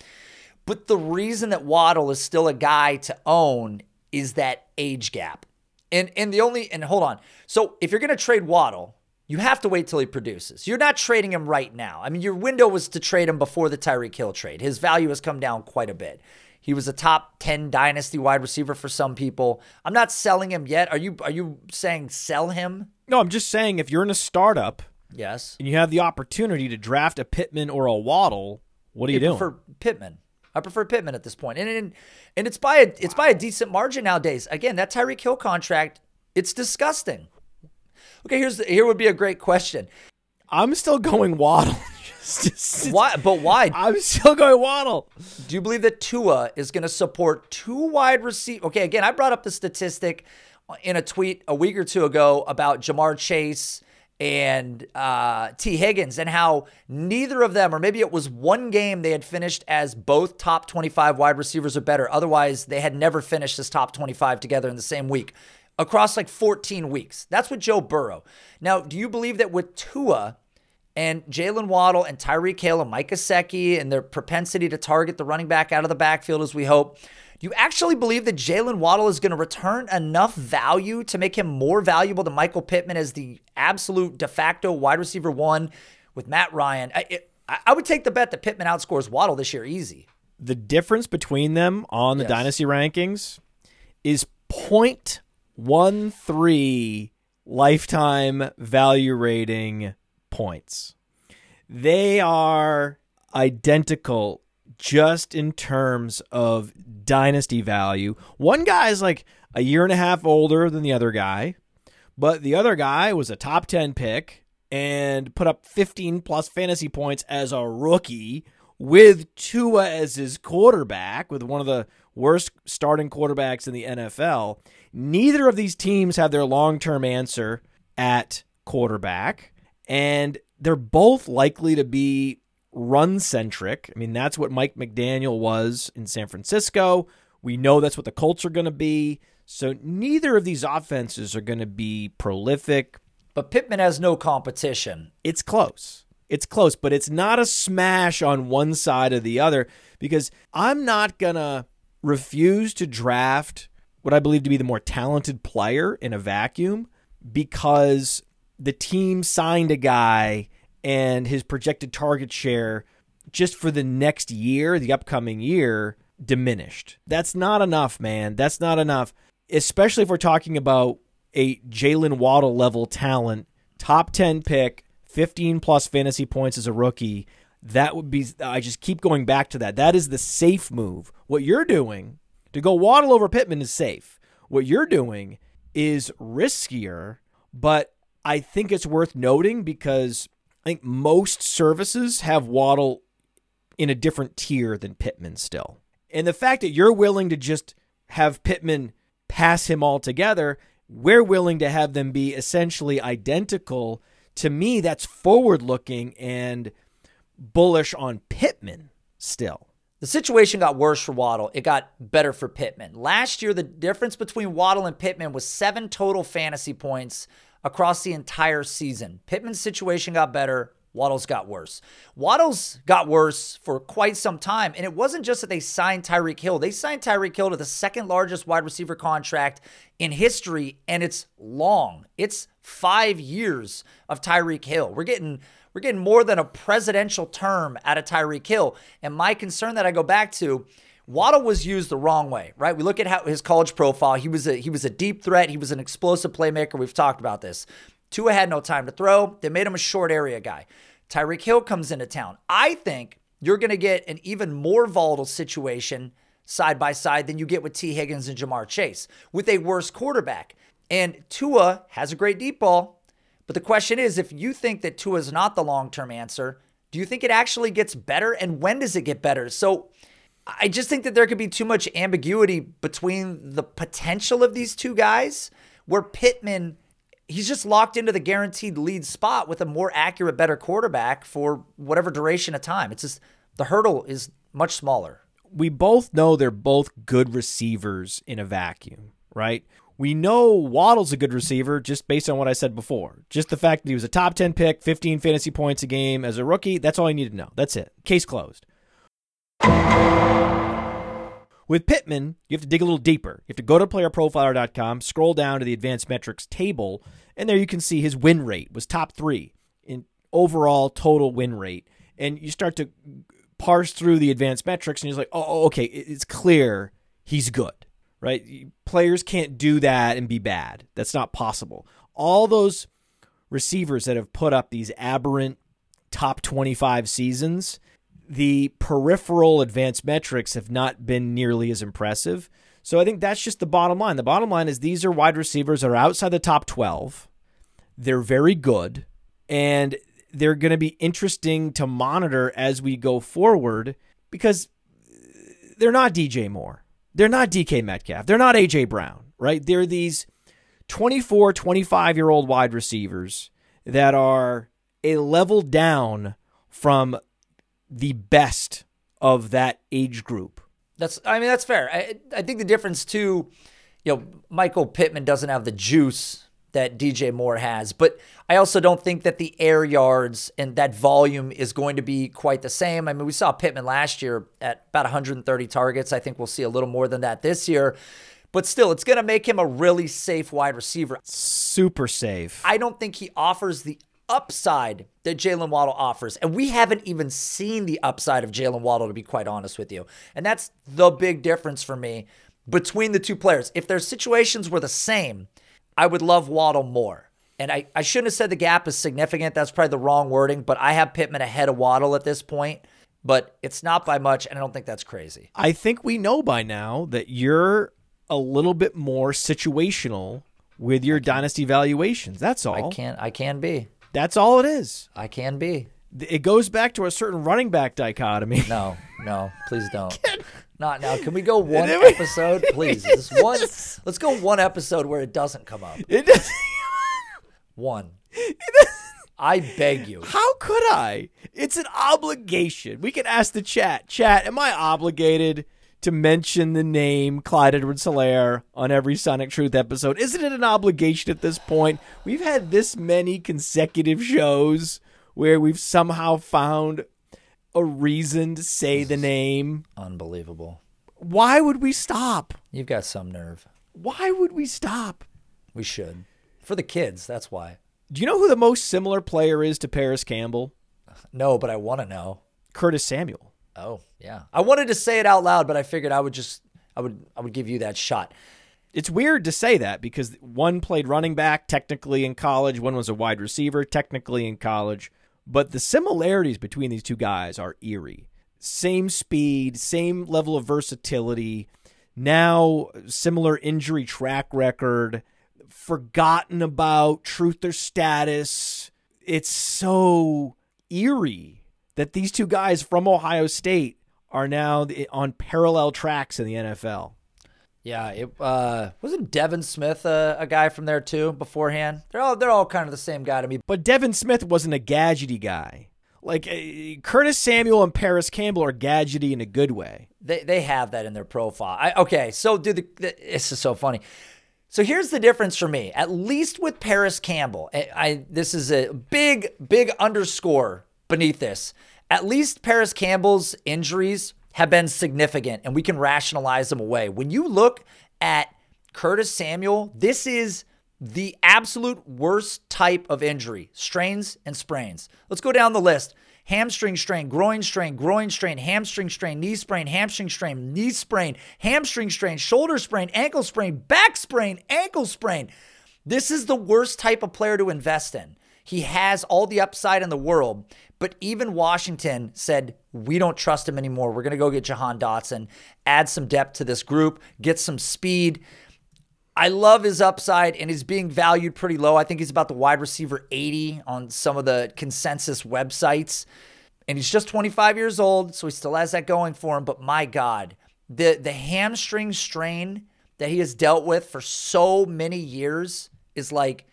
H: But the reason that Waddle is still a guy to own is that age gap. And and the only and hold on. So if you're going to trade Waddle, you have to wait till he produces. You're not trading him right now. I mean, your window was to trade him before the Tyreek Hill trade. His value has come down quite a bit. He was a top 10 dynasty wide receiver for some people. I'm not selling him yet. Are you are you saying sell him?
G: No, I'm just saying if you're in a startup
H: Yes.
G: and you have the opportunity to draft a Pittman or a Waddle, what are you
H: I
G: doing?
H: prefer Pittman. I prefer Pittman at this point. And and, and it's by a it's by a decent margin nowadays. Again, that Tyreek Hill contract, it's disgusting. Okay, here's the, here would be a great question.
G: I'm still going Waddle. Just-
H: Why but why
G: I'm still going Waddle.
H: Do you believe that Tua is going to support two wide receiver? Okay, again, I brought up the statistic in a tweet a week or two ago about Ja'Marr Chase and uh, Tee Higgins and how neither of them, or maybe it was one game they had finished as both top 25 wide receivers or better. Otherwise, they had never finished as top 25 together in the same week across like 14 weeks. That's with Joe Burrow. Now, do you believe that with Tua, and Jaylen Waddle and Tyreek Hill and Mike Gesicki and their propensity to target the running back out of the backfield as we hope. Do you actually believe that Jaylen Waddle is going to return enough value to make him more valuable than Michael Pittman as the absolute de facto wide receiver one with Matt Ryan? I, it, I would take the bet that Pittman outscores Waddle this year easy.
G: The difference between them on the
H: Yes.
G: dynasty rankings is 0.13 lifetime value rating points. They are identical just in terms of dynasty value. One guy is like a year and a half older than the other guy, but the other guy was a top 10 pick and put up 15 plus fantasy points as a rookie with Tua as his quarterback, with one of the worst starting quarterbacks in the NFL. Neither of these teams have their long term answer at quarterback, and they're both likely to be run centric. I mean, that's what Mike McDaniel was in San Francisco. We know that's what the Colts are going to be. So neither of these offenses are going to be prolific.
H: But Pittman has no competition.
G: It's close. It's close, but it's not a smash on one side or the other because I'm not going to refuse to draft what I believe to be the more talented player in a vacuum because the team signed a guy and his projected target share just for the next year, the upcoming year, diminished. That's not enough, man. That's not enough, especially if we're talking about a Jaylen Waddle level talent, top 10 pick, 15 plus fantasy points as a rookie. That would be, I just keep going back to that. That is the safe move. What you're doing to go Waddle over Pittman is safe. What you're doing is riskier, but I think it's worth noting because I think most services have Waddle in a different tier than Pittman still. And the fact that you're willing to just have Pittman pass him altogether, we're willing to have them be essentially identical. To me, that's forward looking and bullish on Pittman still.
H: The situation got worse for Waddle. It got better for Pittman. Last year, the difference between Waddle and Pittman was seven total fantasy points across the entire season. Pittman's situation got better. Waddle's got worse. Waddle's got worse for quite some time. And it wasn't just that they signed Tyreek Hill, they signed Tyreek Hill to the second largest wide receiver contract in history, and it's long. It's five years of Tyreek Hill. We're getting. We're getting more than a presidential term out of Tyreek Hill. And my concern that I go back to, Waddle was used the wrong way, right? We look at how his college profile. He was a he was a deep threat. He was an explosive playmaker. We've talked about this. Tua had no time to throw. They made him a short area guy. Tyreek Hill comes into town. I think you're going to get an even more volatile situation side by side than you get with Tee Higgins and Ja'Marr Chase with a worse quarterback. And Tua has a great deep ball. But the question is if you think that Tua is not the long term answer, do you think it actually gets better? And when does it get better? So I just think that there could be too much ambiguity between the potential of these two guys, where Pittman, he's just locked into the guaranteed lead spot with a more accurate, better quarterback for whatever duration of time. It's just the hurdle is much smaller.
G: we both know they're both good receivers in a vacuum, right? We know Waddle's a good receiver just based on what I said before. Just the fact that he was a top 10 pick, 15 fantasy points a game as a rookie, that's all you need to know. That's it. Case closed. With Pittman, you have to dig a little deeper. You have to go to playerprofiler.com, scroll down to the advanced metrics table, and there you can see his win rate was top three in overall total win rate. And you start to parse through the advanced metrics, and he's like, oh, okay, it's clear he's good, right? Players can't do that and be bad. That's not possible. All those receivers that have put up these aberrant top 25 seasons, the peripheral advanced metrics have not been nearly as impressive. So I think that's just the bottom line. The bottom line is these are wide receivers that are outside the top 12. They're very good and they're going to be interesting to monitor as we go forward because they're not DJ Moore. They're not DK Metcalf. They're not AJ Brown, right? They're these 24, 25 year old wide receivers that are a level down from the best of that age group.
H: That's I mean that's fair. I I think the difference too, you know, Michael Pittman doesn't have the juice that DJ Moore has, but I also don't think that the air yards and that volume is going to be quite the same. I mean, we saw Pittman last year at about 130 targets. I think we'll see a little more than that this year. But still, it's going to make him a really safe wide receiver.
G: Super safe.
H: I don't think he offers the upside that Jaylen Waddle offers. And we haven't even seen the upside of Jaylen Waddle, to be quite honest with you. And that's the big difference for me between the two players. If their situations were the same, I would love Waddle more. And I, I shouldn't have said the gap is significant. That's probably the wrong wording, but I have Pittman ahead of Waddle at this point. But it's not by much, and I don't think that's crazy.
G: I think we know by now that you're a little bit more situational with your dynasty valuations. That's all.
H: I can I can be.
G: That's all it is.
H: I can be.
G: It goes back to a certain running back dichotomy.
H: No, no, please don't. Not now. Can we go one episode, please? This one. Let's go one episode where it doesn't come up.
G: It does-
H: One. I beg you.
G: How could I? It's an obligation. We can ask the chat. Chat, am I obligated to mention the name Clyde Edwards-Helaire on every Sonic Truth episode? Isn't it an obligation at this point? We've had this many consecutive shows where we've somehow found a reason to say the name.
H: Unbelievable.
G: Why would we stop?
H: You've got some nerve.
G: Why would we stop?
H: We should. For the kids, that's why.
G: Do you know who the most similar player is to Parris Campbell?
H: No, but I want to know.
G: Curtis Samuel.
H: Oh, yeah. I wanted to say it out loud, but I figured I would just I would I would give you that shot.
G: It's weird to say that because one played running back technically in college, one was a wide receiver technically in college, but the similarities between these two guys are eerie. Same speed, same level of versatility, now similar injury track record, forgotten about truth or status. It's so eerie that these two guys from Ohio State are now on parallel tracks in the NFL.
H: Yeah, it uh, wasn't Devin Smith uh, a guy from there too beforehand. They're all they're all kind of the same guy to me.
G: But Devin Smith wasn't a gadgety guy. Like uh, Curtis Samuel and Parris Campbell are gadgety in a good way.
H: They they have that in their profile. I, okay, so dude, the, the, this is so funny. So here's the difference for me. At least with Parris Campbell, I, I this is a big big underscore beneath this. At least Parris Campbell's injuries have been significant and we can rationalize them away. When you look at Curtis Samuel, this is the absolute worst type of injury strains and sprains. Let's go down the list hamstring strain, groin strain, groin strain, hamstring strain, knee sprain, hamstring strain, knee sprain, hamstring strain, shoulder sprain, ankle sprain, back sprain, ankle sprain. This is the worst type of player to invest in. He has all the upside in the world, but even Washington said, we don't trust him anymore. We're going to go get Jahan Dotson, add some depth to this group, get some speed. I love his upside and he's being valued pretty low. I think he's about the wide receiver 80 on some of the consensus websites. and he's just 25 years old, so he still has that going for him. But my God, the the hamstring strain that he has dealt with for so many years is like,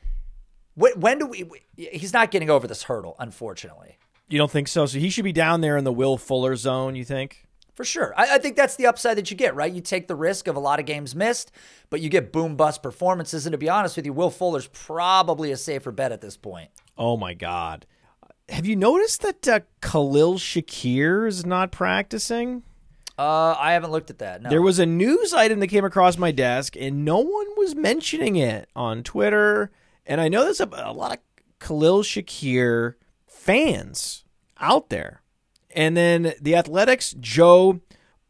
H: when, when do we? He's not getting over this hurdle, unfortunately.
G: You don't think so? So he should be down there in the Will Fuller zone. You think?
H: For sure. I, I, think that's the upside that you get, right? You take the risk of a lot of games missed, but you get boom bust performances. And to be honest with you, Will Fuller's probably a safer bet at this point.
G: Oh, my God. Have you noticed that uh, Khalil Shakir is not practicing?
H: Uh, I haven't looked at that. No.
G: There was a news item that came across my desk, and no one was mentioning it on Twitter. And I know there's a, a lot of Khalil Shakir fans out there. And then the Athletics' Joe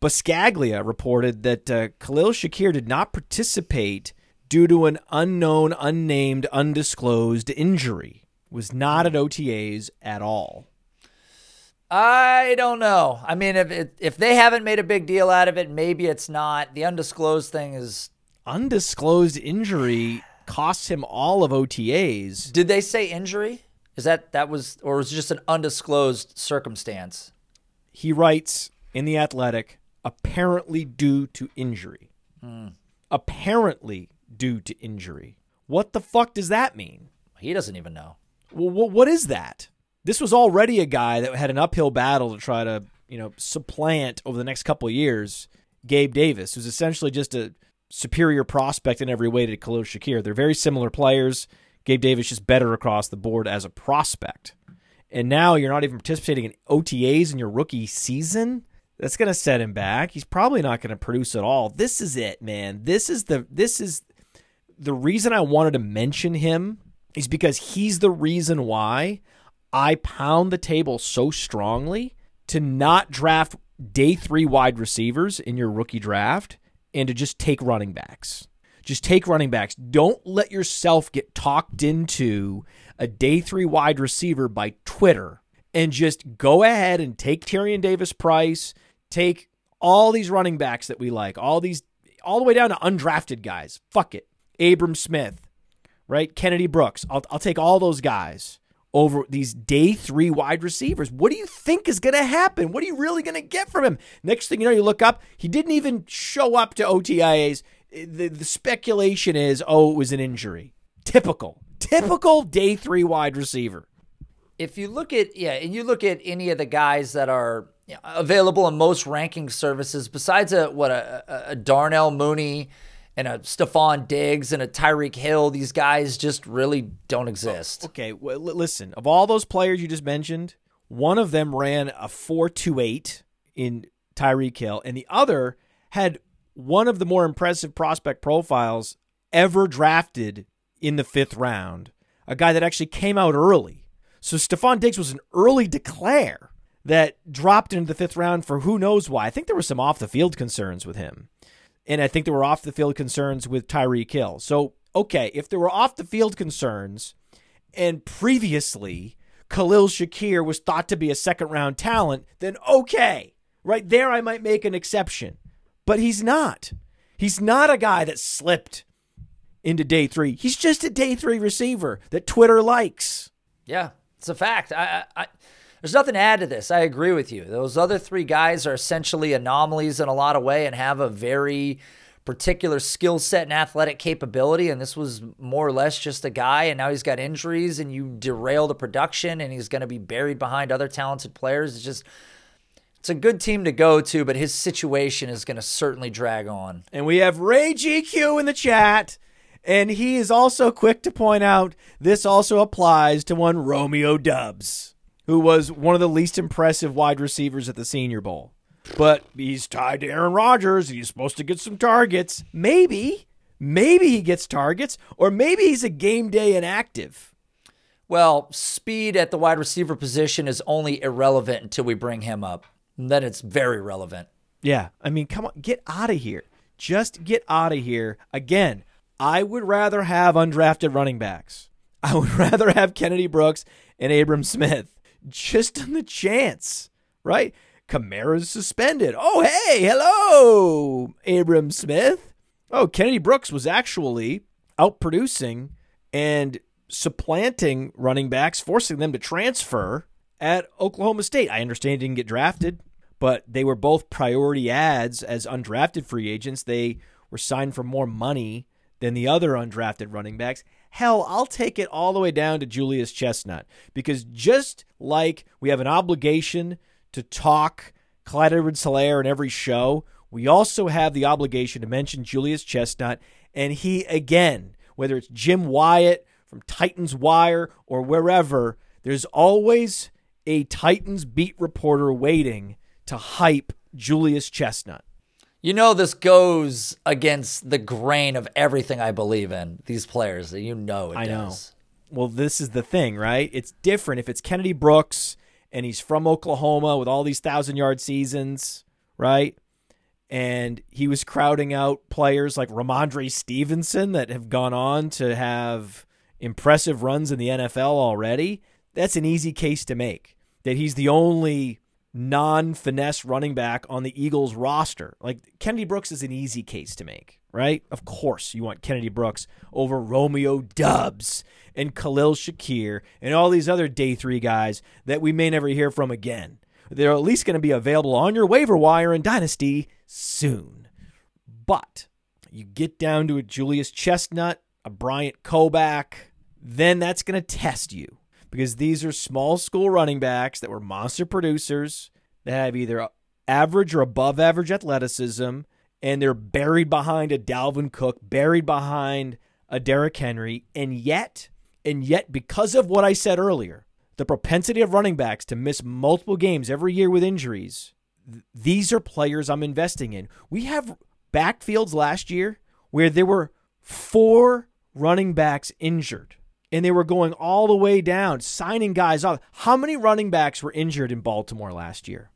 G: Buscaglia reported that uh, Khalil Shakir did not participate due to an unknown, unnamed, undisclosed injury. Was not at OTAs at all.
H: I don't know. I mean, if it, if they haven't made a big deal out of it, maybe it's not. The undisclosed thing is
G: undisclosed injury costs him all of OTAs.
H: Did they say injury? Is that that was or was it just an undisclosed circumstance?
G: He writes in the Athletic, apparently due to injury.
H: Mm.
G: Apparently due to injury. What the fuck does that mean?
H: He doesn't even know.
G: Well, what is that? This was already a guy that had an uphill battle to try to, you know, supplant over the next couple of years. Gabe Davis, who's essentially just a superior prospect in every way to Khalil Shakir. They're very similar players. Gabe Davis just better across the board as a prospect. And now you're not even participating in OTAs in your rookie season. That's going to set him back. He's probably not going to produce at all. This is it, man. This is the this is the reason I wanted to mention him is because he's the reason why I pound the table so strongly to not draft day 3 wide receivers in your rookie draft and to just take running backs. Just take running backs. Don't let yourself get talked into a day three wide receiver by Twitter and just go ahead and take Tyrion Davis Price, take all these running backs that we like, all these, all the way down to undrafted guys. Fuck it. Abram Smith, right? Kennedy Brooks. I'll, I'll take all those guys over these day three wide receivers. What do you think is going to happen? What are you really going to get from him? Next thing you know, you look up, he didn't even show up to OTAs the, the speculation is, oh, it was an injury. Typical, typical day three wide receiver.
H: If you look at yeah, and you look at any of the guys that are available in most ranking services, besides a what a, a Darnell Mooney and a Stefon Diggs and a Tyreek Hill, these guys just really don't exist.
G: Oh, okay, well, listen, of all those players you just mentioned, one of them ran a four two eight in Tyreek Hill, and the other had one of the more impressive prospect profiles ever drafted in the fifth round, a guy that actually came out early. So Stefon Diggs was an early declare that dropped into the fifth round for who knows why. I think there were some off the field concerns with him. And I think there were off the field concerns with Tyreek Hill. So, okay, if there were off the field concerns and previously Khalil Shakir was thought to be a second round talent, then okay. Right there, I might make an exception but he's not. He's not a guy that slipped into day three. He's just a day three receiver that Twitter likes.
H: Yeah, it's a fact. I, I, I, there's nothing to add to this. I agree with you. Those other three guys are essentially anomalies in a lot of way and have a very particular skill set and athletic capability. And this was more or less just a guy, and now he's got injuries, and you derail the production, and he's going to be buried behind other talented players. It's just it's a good team to go to, but his situation is going to certainly drag on.
G: And we have Ray GQ in the chat, and he is also quick to point out this also applies to one Romeo Doubs, who was one of the least impressive wide receivers at the Senior Bowl. But he's tied to Aaron Rodgers. He's supposed to get some targets. Maybe. Maybe he gets targets, or maybe he's a game day inactive.
H: Well, speed at the wide receiver position is only irrelevant until we bring him up then it's very relevant.
G: Yeah. I mean, come on, get out of here. Just get out of here. Again, I would rather have undrafted running backs. I would rather have Kennedy Brooks and Abram Smith just on the chance, right? Kamara's suspended. Oh, hey, hello, Abram Smith. Oh, Kennedy Brooks was actually outproducing and supplanting running backs, forcing them to transfer at Oklahoma State. I understand he didn't get drafted, but they were both priority ads as undrafted free agents. They were signed for more money than the other undrafted running backs. Hell, I'll take it all the way down to Julius Chestnut because just like we have an obligation to talk Clyde Edwards-Helaire in every show, we also have the obligation to mention Julius Chestnut. And he, again, whether it's Jim Wyatt from Titans Wire or wherever, there's always a Titans beat reporter waiting to hype Julius Chestnut.
H: You know this goes against the grain of everything I believe in. These players, you know it
G: I know. Well, this is the thing, right? It's different if it's Kennedy Brooks and he's from Oklahoma with all these thousand yard seasons, right? And he was crowding out players like Rhamondre Stevenson that have gone on to have impressive runs in the NFL already. That's an easy case to make. That he's the only non finesse running back on the Eagles roster. Like Kennedy Brooks is an easy case to make, right? Of course, you want Kennedy Brooks over Romeo Doubs and Khalil Shakir and all these other day three guys that we may never hear from again. They're at least going to be available on your waiver wire in Dynasty soon. But you get down to a Julius Chestnut, a Bryant Koback, then that's going to test you because these are small school running backs that were monster producers that have either average or above average athleticism, and they're buried behind a Dalvin Cook, buried behind a Derrick Henry, and yet, and yet, because of what I said earlier, the propensity of running backs to miss multiple games every year with injuries, th- these are players I'm investing in. We have backfields last year where there were four running backs injured and they were going all the way down, signing guys off. How many running backs were injured in Baltimore last year?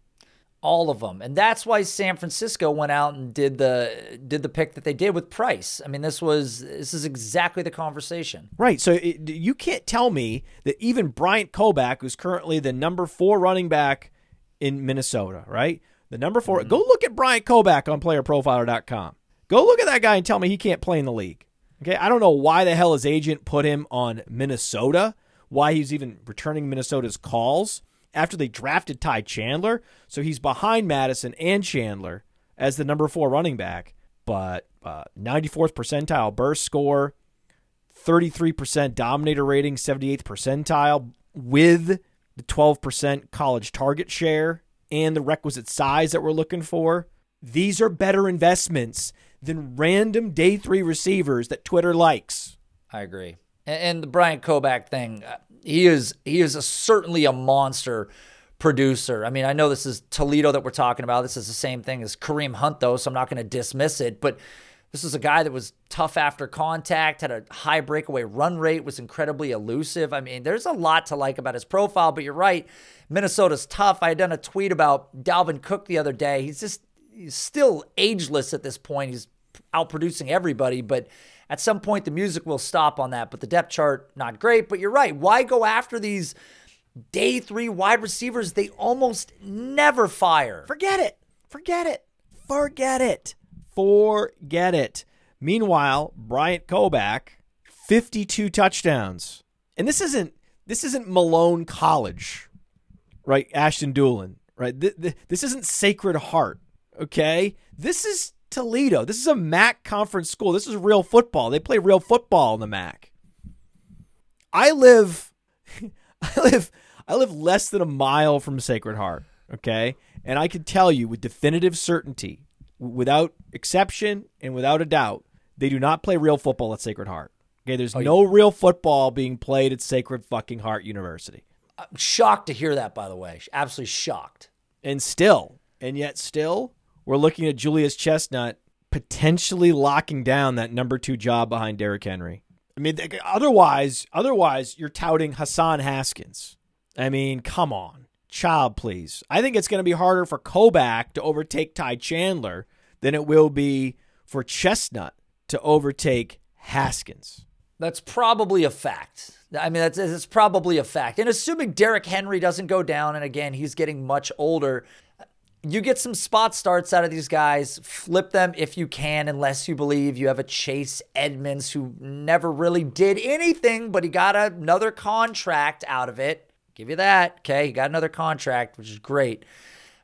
H: All of them, and that's why San Francisco went out and did the did the pick that they did with Price. I mean, this was this is exactly the conversation.
G: Right. So it, you can't tell me that even Bryant Koback, who's currently the number four running back in Minnesota, right? The number 4 mm-hmm. Go look at Bryant Koback on PlayerProfiler.com. Go look at that guy and tell me he can't play in the league. Okay, I don't know why the hell his agent put him on Minnesota, why he's even returning Minnesota's calls after they drafted Ty Chandler. So he's behind Mattison and Chandler as the number four running back, but uh, 94th percentile burst score, 33% dominator rating, 78th percentile with the 12% college target share and the requisite size that we're looking for. These are better investments than random day three receivers that Twitter likes.
H: I agree. And, the Bryant Koback thing, uh, he is he is a, certainly a monster producer. I mean, I know this is Toledo that we're talking about. This is the same thing as Kareem Hunt, though, so I'm not going to dismiss it. But this is a guy that was tough after contact, had a high breakaway run rate, was incredibly elusive. I mean, there's a lot to like about his profile, but you're right. Minnesota's tough. I had done a tweet about Dalvin Cook the other day. He's just he's still ageless at this point. He's outproducing everybody, but at some point the music will stop on that. But the depth chart, not great. But you're right. Why go after these day three wide receivers? They almost never fire.
G: Forget it. Forget it. Forget it. Forget it. Meanwhile, Bryant Koback, 52 touchdowns. And this isn't this isn't Malone College, right? Ashton Dulin, right? This isn't Sacred Heart, okay? This is Toledo. This is a MAC conference school. This is real football. They play real football in the MAC. I live I live I live less than a mile from Sacred Heart, okay? And I can tell you with definitive certainty, without exception and without a doubt, they do not play real football at Sacred Heart. Okay, there's oh, no yeah. real football being played at Sacred fucking Heart University.
H: I'm shocked to hear that by the way. Absolutely shocked.
G: And still, and yet still, we're looking at Julius Chestnut potentially locking down that number two job behind Derrick Henry. I mean, otherwise, otherwise you're touting Hassan Haskins. I mean, come on, child, please. I think it's going to be harder for Koback to overtake Ty Chandler than it will be for Chestnut to overtake Haskins.
H: That's probably a fact. I mean, that's, that's probably a fact. And assuming Derrick Henry doesn't go down, and again, he's getting much older, you get some spot starts out of these guys. Flip them if you can, unless you believe you have a Chase Edmonds who never really did anything, but he got another contract out of it. Give you that. Okay. He got another contract, which is great.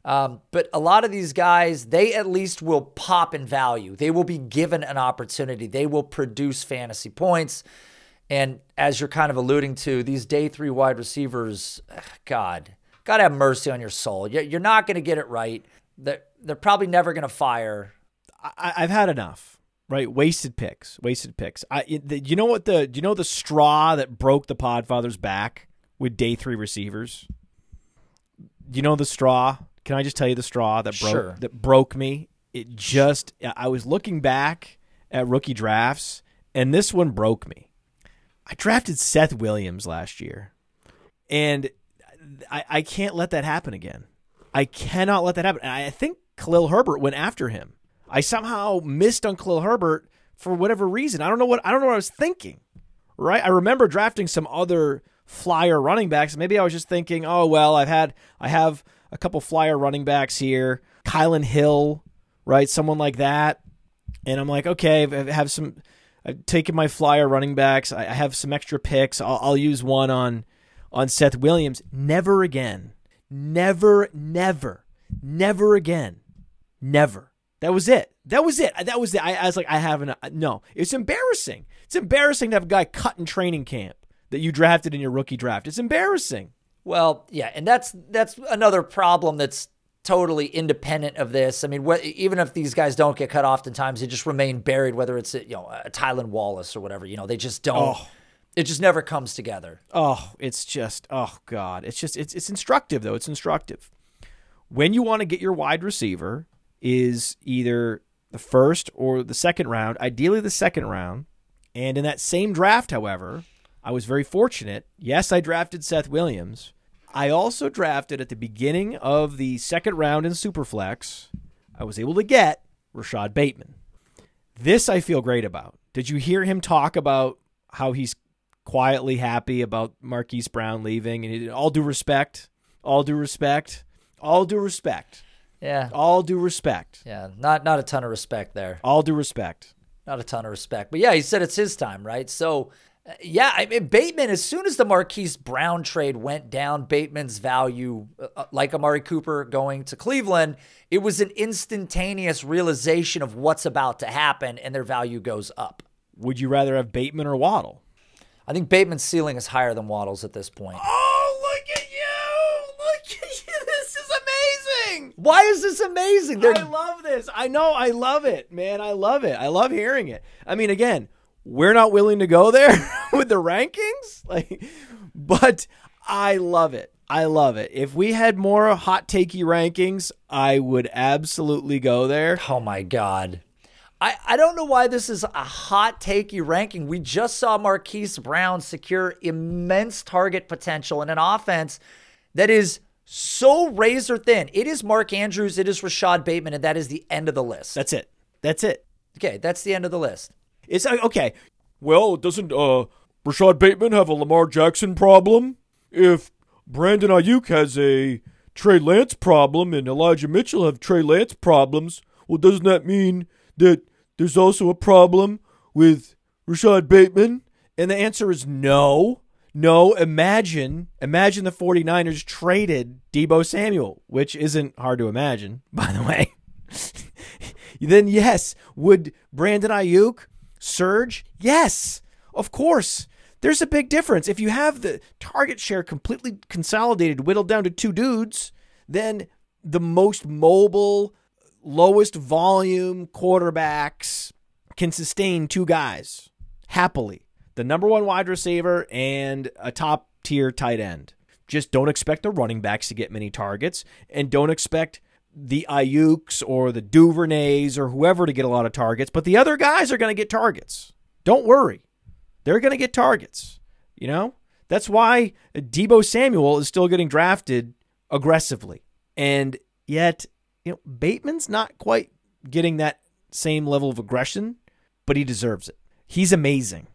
H: Um, but a lot of these guys, they at least will pop in value. They will be given an opportunity. They will produce fantasy points. And as you're kind of alluding to, these day three wide receivers, God, God have mercy on your soul. You're not going to get it right. They're, they're probably never going to fire.
G: I, I've had enough. Right, wasted picks, wasted picks. I, you know what the, do you know the straw that broke the Podfather's back with day three receivers? You know the straw? Can I just tell you the straw that broke
H: Sure.
G: that broke me? It just, I was looking back at rookie drafts, and this one broke me. I drafted Seth Williams last year, and I, I can't let that happen again. I cannot let that happen. And I think Khalil Herbert went after him. I somehow missed on Khalil Herbert for whatever reason. I don't know what I don't know what I was thinking. Right? I remember drafting some other flyer running backs. Maybe I was just thinking, oh well, I've had I have a couple flyer running backs here, Kylin Hill, right? Someone like that. And I'm like, okay, I have some. I've taken my flyer running backs. I have some extra picks. I'll, I'll use one on on Seth Williams. Never again. Never, never, never again. Never. That was it. That was it. That was it. I, I was like, I haven't. No, it's embarrassing. It's embarrassing to have a guy cut in training camp that you drafted in your rookie draft. It's embarrassing.
H: Well, yeah, and that's that's another problem that's totally independent of this. I mean, what, even if these guys don't get cut, oftentimes they just remain buried. Whether it's you know a Tylan Wallace or whatever, you know, they just don't.
G: Oh.
H: It just never comes together.
G: Oh, it's just oh god. It's just it's it's instructive though. It's instructive. When you want to get your wide receiver is either the first or the second round, ideally the second round. And in that same draft, however, I was very fortunate. Yes, I drafted Seth Williams. I also drafted at the beginning of the second round in Superflex. I was able to get Rashod Bateman. This I feel great about. Did you hear him talk about how he's quietly happy about Marquise Brown leaving? And all due respect, all due respect, all due respect,
H: Yeah,
G: all due respect,
H: yeah, not not a ton of respect there.
G: all due respect.
H: Not a ton of respect, but yeah, he said it's his time, right? So. uh, Yeah, I mean Bateman. As soon as the Marquise Brown trade went down, Bateman's value, uh, uh, like Amari Cooper going to Cleveland, it was an instantaneous realization of what's about to happen, and their value goes up.
G: Would you rather have Bateman or Waddle?
H: I think Bateman's ceiling is higher than Waddle's at this point.
G: Oh, look at you! Look at you! This is amazing.
H: Why is this amazing? They're,
G: I love this. I know. I love it, man. I love it. I love hearing it. I mean, again, we're not willing to go there with the rankings, like, but I love it. I love it. If we had more hot takey rankings, I would absolutely go there.
H: oh my God. I, I don't know why this is a hot takey ranking. We just saw Marquise Brown secure immense target potential in an offense that is so razor thin. It is Mark Andrews, it is Rashod Bateman, and that is the end of the list.
G: That's it. That's it.
H: okay, that's the end of the list.
G: It's uh, okay. Well, doesn't uh Rashod Bateman have a Lamar Jackson problem? If Brandon Aiyuk has a Trey Lance problem and Elijah Mitchell have Trey Lance problems, well, doesn't that mean that there's also a problem with Rashod Bateman? And the answer is no. No, imagine, imagine the 49ers traded Deebo Samuel, which isn't hard to imagine, by the way. then yes, would Brandon Aiyuk surge? Yes, of course. There's a big difference. If you have the target share completely consolidated, whittled down to two dudes, then the most mobile, lowest volume quarterbacks can sustain two guys happily. The number one wide receiver and a top tier tight end. Just don't expect the running backs to get many targets and don't expect the Aiyuks or the Duvernays or whoever to get a lot of targets, but the other guys are going to get targets. Don't worry. They're going to get targets. You know? That's why Deebo Samuel is still getting drafted aggressively. And yet, you know, Bateman's not quite getting that same level of aggression, but he deserves it. He's amazing.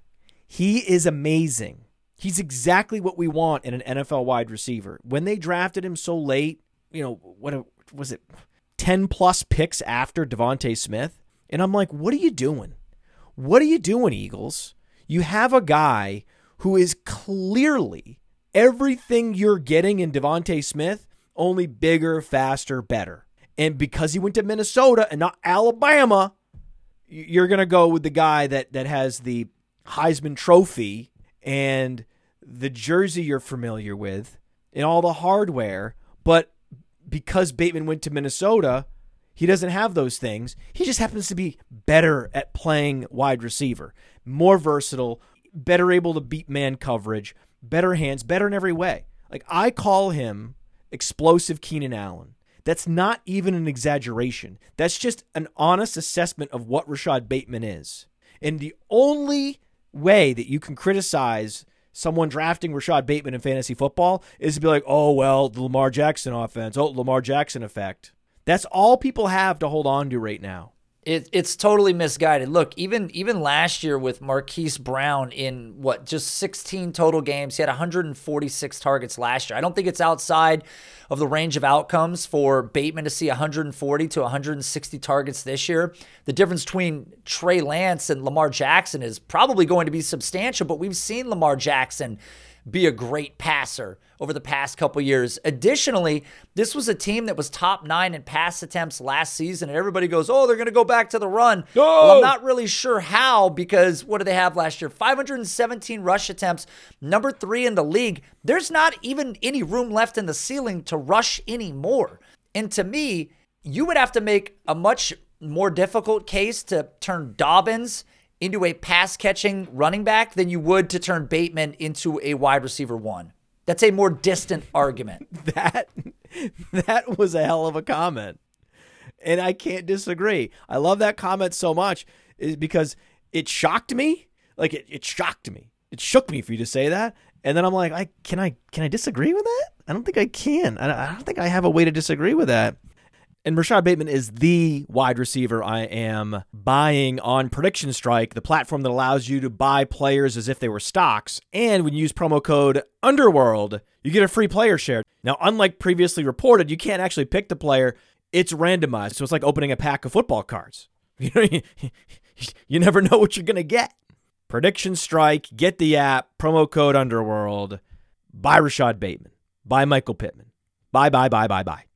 G: He is amazing. He's exactly what we want in an NFL wide receiver. When they drafted him so late, you know, what was it? 10 plus picks after DeVonta Smith. And I'm like, what are you doing? What are you doing, Eagles? You have a guy who is clearly everything you're getting in DeVonta Smith, only bigger, faster, better. And because he went to Minnesota and not Alabama, you're going to go with the guy that that has the Heisman trophy and the jersey you're familiar with and all the hardware, but because Bateman went to Minnesota, he doesn't have those things. He just happens to be better at playing wide receiver, more versatile, better able to beat man coverage, better hands, better in every way. Like I call him explosive Keenan Allen. That's not even an exaggeration. That's just an honest assessment of what Rashod Bateman is. And the only way that you can criticize someone drafting Rashod Bateman in fantasy football is to be like, oh, well, the Lamar Jackson offense, oh, Lamar Jackson effect. That's all people have to hold on to right now.
H: It, it's totally misguided. Look, even even last year with Marquise Brown in what just 16 total games, he had 146 targets last year. I don't think it's outside of the range of outcomes for Bateman to see 140 to 160 targets this year. The difference between Trey Lance and Lamar Jackson is probably going to be substantial, but we've seen Lamar Jackson be a great passer over the past couple years. Additionally, this was a team that was top nine in pass attempts last season, and everybody goes, "Oh, they're going to go back to the run."
G: No!
H: Well, I'm not really sure how because what did they have last year? 517 rush attempts, number three in the league. There's not even any room left in the ceiling to rush anymore. And to me, you would have to make a much more difficult case to turn Dobbins into a pass catching running back than you would to turn Bateman into a wide receiver one. That's a more distant argument.
G: That that was a hell of a comment. And I can't disagree. I love that comment so much is because it shocked me. Like it, it shocked me. It shook me for you to say that. And then I'm like, I can I can I disagree with that? I don't think I can. I, I don't think I have a way to disagree with that. And Rashod Bateman is the wide receiver I am buying on Prediction Strike, the platform that allows you to buy players as if they were stocks. And when you use promo code Underworld, you get a free player share. Now, unlike previously reported, you can't actually pick the player, it's randomized. So it's like opening a pack of football cards. You never know what you're going to get. Prediction Strike, get the app, promo code Underworld, buy Rashod Bateman, buy Michael Pittman, buy, buy, buy, buy, buy.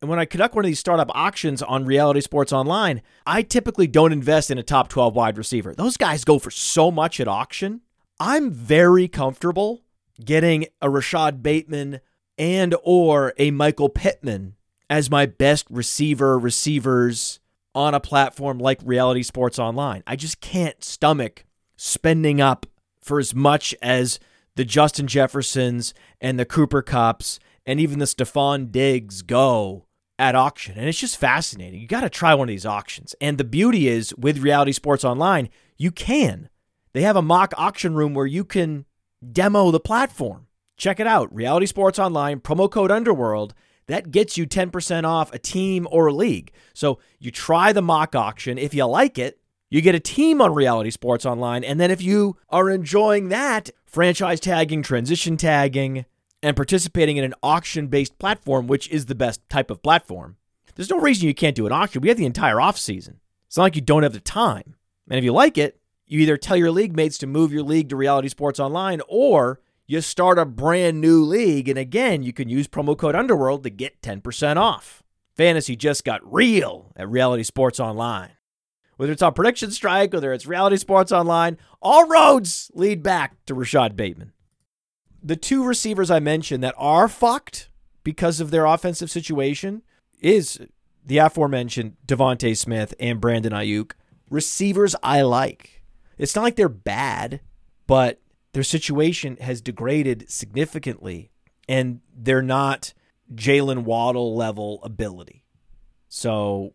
G: And when I conduct one of these startup auctions on Reality Sports Online, I typically don't invest in a top 12 wide receiver. Those guys go for so much at auction. I'm very comfortable getting a Rashod Bateman and or a Michael Pittman as my best receiver receivers on a platform like Reality Sports Online. I just can't stomach spending up for as much as the Justin Jeffersons and the Cooper Kupps and even the Stefon Diggs go at auction. And it's just fascinating. You got to try one of these auctions. And the beauty is with Reality Sports Online, you can. They have a mock auction room where you can demo the platform. Check it out. Reality Sports Online, promo code Underworld. That gets you 10% off a team or a league. So you try the mock auction. If you like it, you get a team on Reality Sports Online. And then if you are enjoying that, franchise tagging, transition tagging, and participating in an auction based platform, which is the best type of platform, there's no reason you can't do an auction. We have the entire off season. It's not like you don't have the time. And if you like it, you either tell your league mates to move your league to Reality Sports Online or you start a brand new league. And again, you can use promo code Underworld to get 10% off. Fantasy just got real at Reality Sports Online. Whether it's on Prediction Strike, whether it's Reality Sports Online, all roads lead back to Rashod Bateman the two receivers I mentioned that are fucked because of their offensive situation is the aforementioned DeVonta Smith and Brandon Aiyuk. Receivers I like. It's not like they're bad, but their situation has degraded significantly, and they're not Jaylen Waddle level ability. So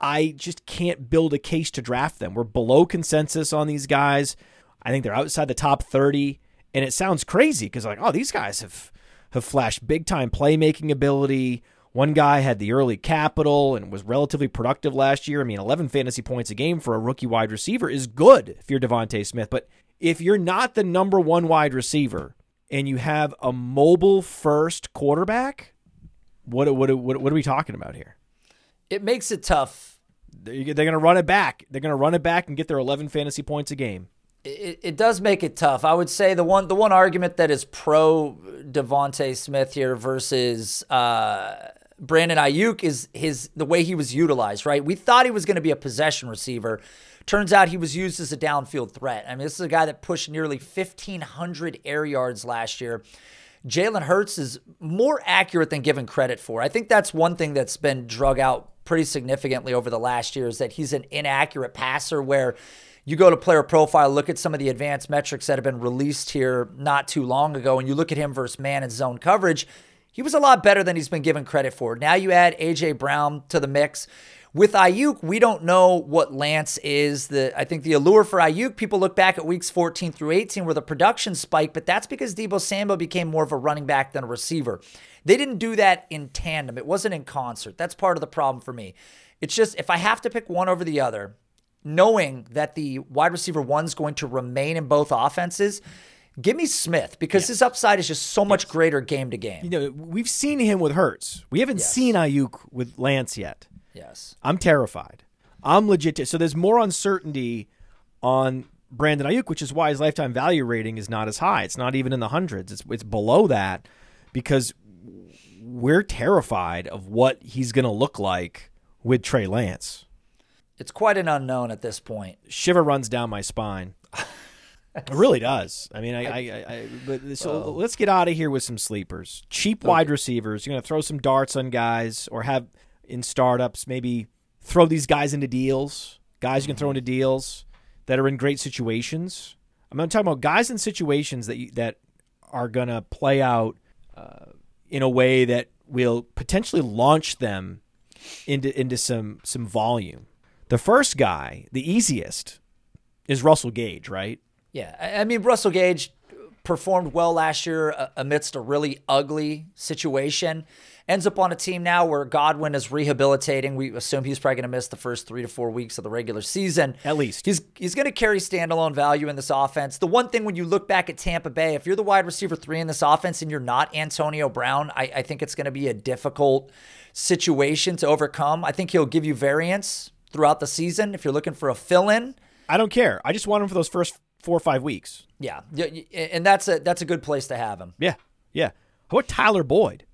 G: I just can't build a case to draft them. We're below consensus on these guys. I think they're outside the top 30 and it sounds crazy because like, oh, these guys have have flashed big time playmaking ability. One guy had the early capital and was relatively productive last year. I mean, 11 fantasy points a game for a rookie wide receiver is good if you're DeVonta Smith. But if you're not the number one wide receiver and you have a mobile first quarterback, what what what, what are we talking about here?
H: It makes it tough.
G: They're, they're going to run it back. They're going to run it back and get their 11 fantasy points a game.
H: It, it does make it tough. I would say the one the one argument that is pro DeVonta Smith here versus uh, Brandon Aiyuk is his the way he was utilized. Right, we thought he was going to be a possession receiver. Turns out he was used as a downfield threat. I mean, this is a guy that pushed nearly 1,500 air yards last year. Jalen Hurts is more accurate than given credit for. I think that's one thing that's been drug out pretty significantly over the last year is that he's an inaccurate passer where you go to player profile, look at some of the advanced metrics that have been released here not too long ago, and you look at him versus man and zone coverage, he was a lot better than he's been given credit for. Now you add A.J. Brown to the mix. With Aiyuk, we don't know what Lance is. The I think the allure for Aiyuk, people look back at weeks 14 through 18 where the production spiked, but that's because Deebo Samuel became more of a running back than a receiver. They didn't do that in tandem. It wasn't in concert. That's part of the problem for me. It's just if I have to pick one over the other, knowing that the wide receiver one's going to remain in both offenses, give me Smith because his upside is just so much greater game to game.
G: You know, we've seen him with Hurts. We haven't
H: Yes.
G: seen Aiyuk with Lance yet.
H: Yes.
G: I'm terrified. I'm legit. So there's more uncertainty on Brandon Aiyuk, which is why his lifetime value rating is not as high. It's not even in the hundreds. It's it's below that because we're terrified of what he's going to look like with Trey Lance.
H: It's quite an unknown at this point.
G: Shiver runs down my spine. It really does. I mean, I, I, I, I but so let's get out of here with some sleepers. Cheap wide receivers. You're gonna throw some darts on guys, or have in startups maybe throw these guys into deals. Guys you can throw into deals that are in great situations. I'm not talking about guys in situations that you, that are gonna play out uh, in a way that will potentially launch them into into some some volume. The first guy, the easiest, is Russell Gage, right?
H: Yeah, I mean Russell Gage performed well last year uh, amidst a really ugly situation. Ends up on a team now where Godwin is rehabilitating. We assume he's probably going to miss the first three to four weeks of the regular season.
G: At least.
H: He's he's going to carry standalone value in this offense. The one thing when you look back at Tampa Bay, if you're the wide receiver three in this offense and you're not Antonio Brown, I, I think it's going to be a difficult situation to overcome. I think he'll give you variance throughout the season if you're looking for a fill in.
G: I don't care. I just want him for those first four or five weeks.
H: Yeah, and that's a that's a good place to have him.
G: Yeah, yeah. How about Tyler Boyd?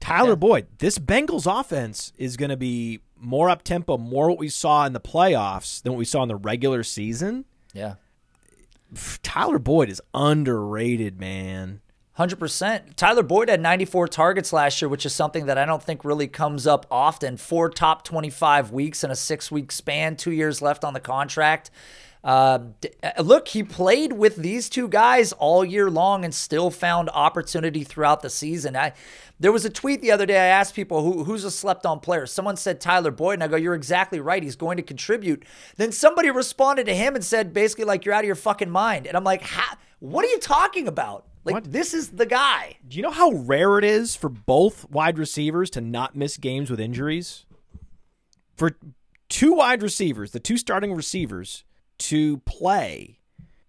G: Tyler Boyd. This Bengals offense is going to be more up tempo, more what we saw in the playoffs than what we saw in the regular season.
H: Yeah.
G: Tyler Boyd is underrated, man.
H: Hundred percent. Tyler Boyd had 94 targets last year, which is something that I don't think really comes up often. Four top 25 weeks in a six-week span, two years left on the contract. Uh, uh, look, he played with these two guys all year long and still found opportunity throughout the season. I, there was a tweet the other day. I asked people who, who's a slept-on player. Someone said Tyler Boyd, and I go, "You're exactly right. He's going to contribute." Then somebody responded to him and said, basically, like, "You're out of your fucking mind." And I'm like, "Ha- "What are you talking about?" Like,
G: What?
H: this is the guy.
G: Do you know how rare it is for both wide receivers to not miss games with injuries? For two wide receivers, the two starting receivers, to play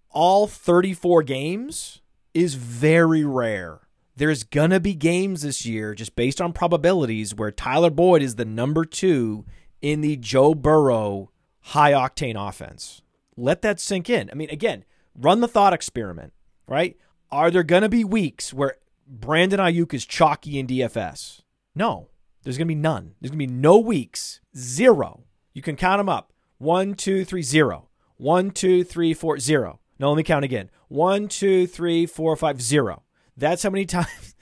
G: all 34 games is very rare. There's to be games this year, just based on probabilities, where Tyler Boyd is the number two in the Joe Burrow high octane offense. Let that sink in. I mean, again, run the thought experiment, right? Are there going to be weeks where Brandon Aiyuk is chalky in DFS? No, there's going to be none. There's going to be no weeks. Zero. You can count them up. One, two, three, zero. One, two, three, four, zero. No, let me count again. One, two, three, four, five, zero. That's how many times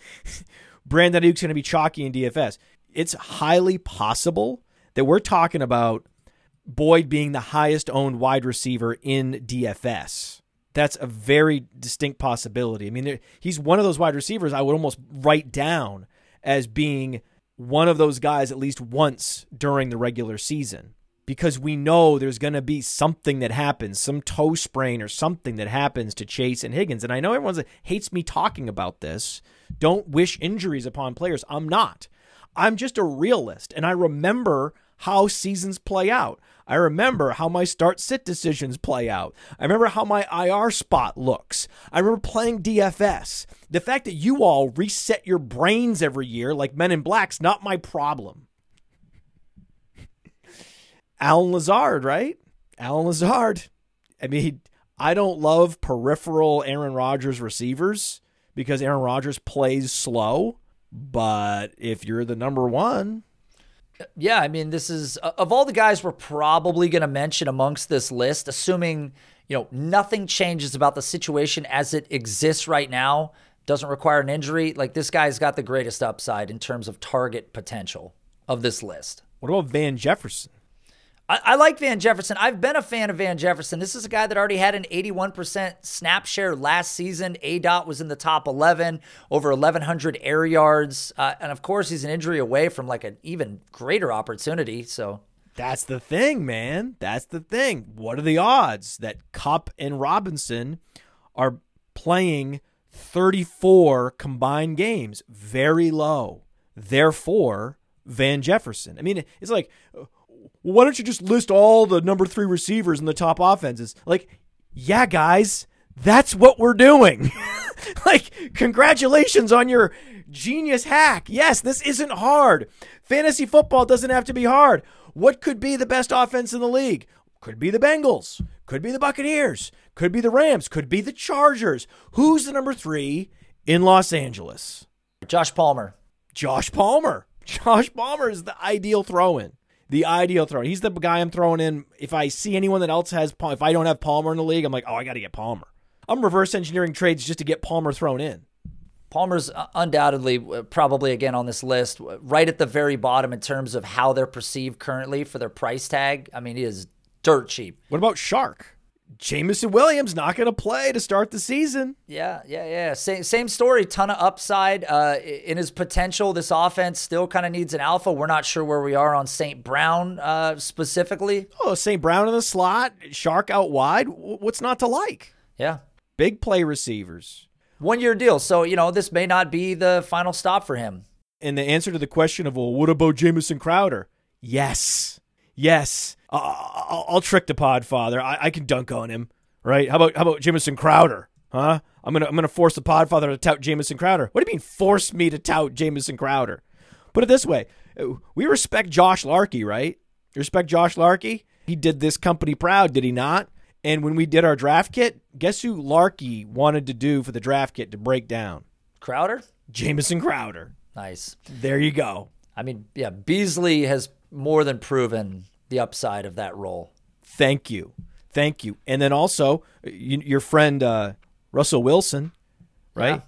G: Brandon Aiyuk's going to be chalky in DFS. It's highly possible that we're talking about Boyd being the highest owned wide receiver in DFS. That's a very distinct possibility. I mean, he's one of those wide receivers I would almost write down as being one of those guys at least once during the regular season because we know there's going to be something that happens, some toe sprain or something that happens to Chase and Higgins. And I know everyone hates me talking about this. Don't wish injuries upon players. I'm not. I'm just a realist and I remember how seasons play out. I remember how my start sit decisions play out. I remember how my IR spot looks. I remember playing DFS. The fact that you all reset your brains every year like Men in Black's not my problem. Allen Lazard, right? Allen Lazard. I mean, I don't love peripheral Aaron Rodgers receivers because Aaron Rodgers plays slow. But if you're the number one,
H: Yeah, I mean, this is of all the guys we're probably going to mention amongst this list, assuming you know nothing changes about the situation as it exists right now, doesn't require an injury. Like this guy's got the greatest upside in terms of target potential of this list.
G: what about Van Jefferson?
H: I, I like Van Jefferson. I've been a fan of Van Jefferson. This is a guy that already had an 81% snap share last season. A dot was in the top 11, over 1,100 air yards, uh, and of course he's an injury away from like an even greater opportunity. So
G: That's the thing, man. That's the thing. What are the odds that Kupp and Robinson are playing 34 combined games? Very low. Therefore, Van Jefferson. I mean, it's like, uh, why don't you just list all the number three receivers in the top offenses? Like, yeah, guys, that's what we're doing. like, congratulations on your genius hack. Yes, this isn't hard. Fantasy football doesn't have to be hard. What could be the best offense in the league? Could be the Bengals, could be the Buccaneers, could be the Rams, could be the Chargers. Who's the number three in Los Angeles?
H: Josh Palmer.
G: Josh Palmer. Josh Palmer is the ideal throw in. The ideal throw. He's the guy I'm throwing in. If I see anyone that else has, if I don't have Palmer in the league, I'm like, oh, I got to get Palmer. I'm reverse engineering trades just to get Palmer thrown in.
H: Palmer's uh, undoubtedly uh, probably again on this list, uh, right at the very bottom in terms of how they're perceived currently for their price tag. I mean, he is dirt cheap.
G: What about Shark? Jameson Williams not going to play to start the season.
H: Yeah, yeah, yeah. Same same story. Ton of upside uh, in his potential. This offense still kind of needs an alpha. We're not sure where we are on St. Brown uh, specifically.
G: Oh, St. Brown in the slot, Shark out wide. What's not to like?
H: Yeah,
G: Big play receivers.
H: one year deal. So you know this may not be the final stop for him.
G: And the answer to the question of, well, what about Jamison Crowder? Yes. Yes. I'll, I'll trick the Podfather. I-, I can dunk on him, right? How about how about Jamison Crowder? Huh? I'm gonna I'm gonna force the Podfather to tout Jamison Crowder. What do you mean force me to tout Jamison Crowder? Put it this way: we respect Josh Larkey, right? You respect Josh Larkey. He did this company proud, did he not? And when we did our draft kit, guess who Larkey wanted to do for the draft kit to break down?
H: Crowder,
G: Jamison Crowder.
H: nice.
G: There you go.
H: I mean, yeah, Beasley has more than proven the upside of that role.
G: Thank you. Thank you. And then also, you, your friend uh, Russell Wilson, right?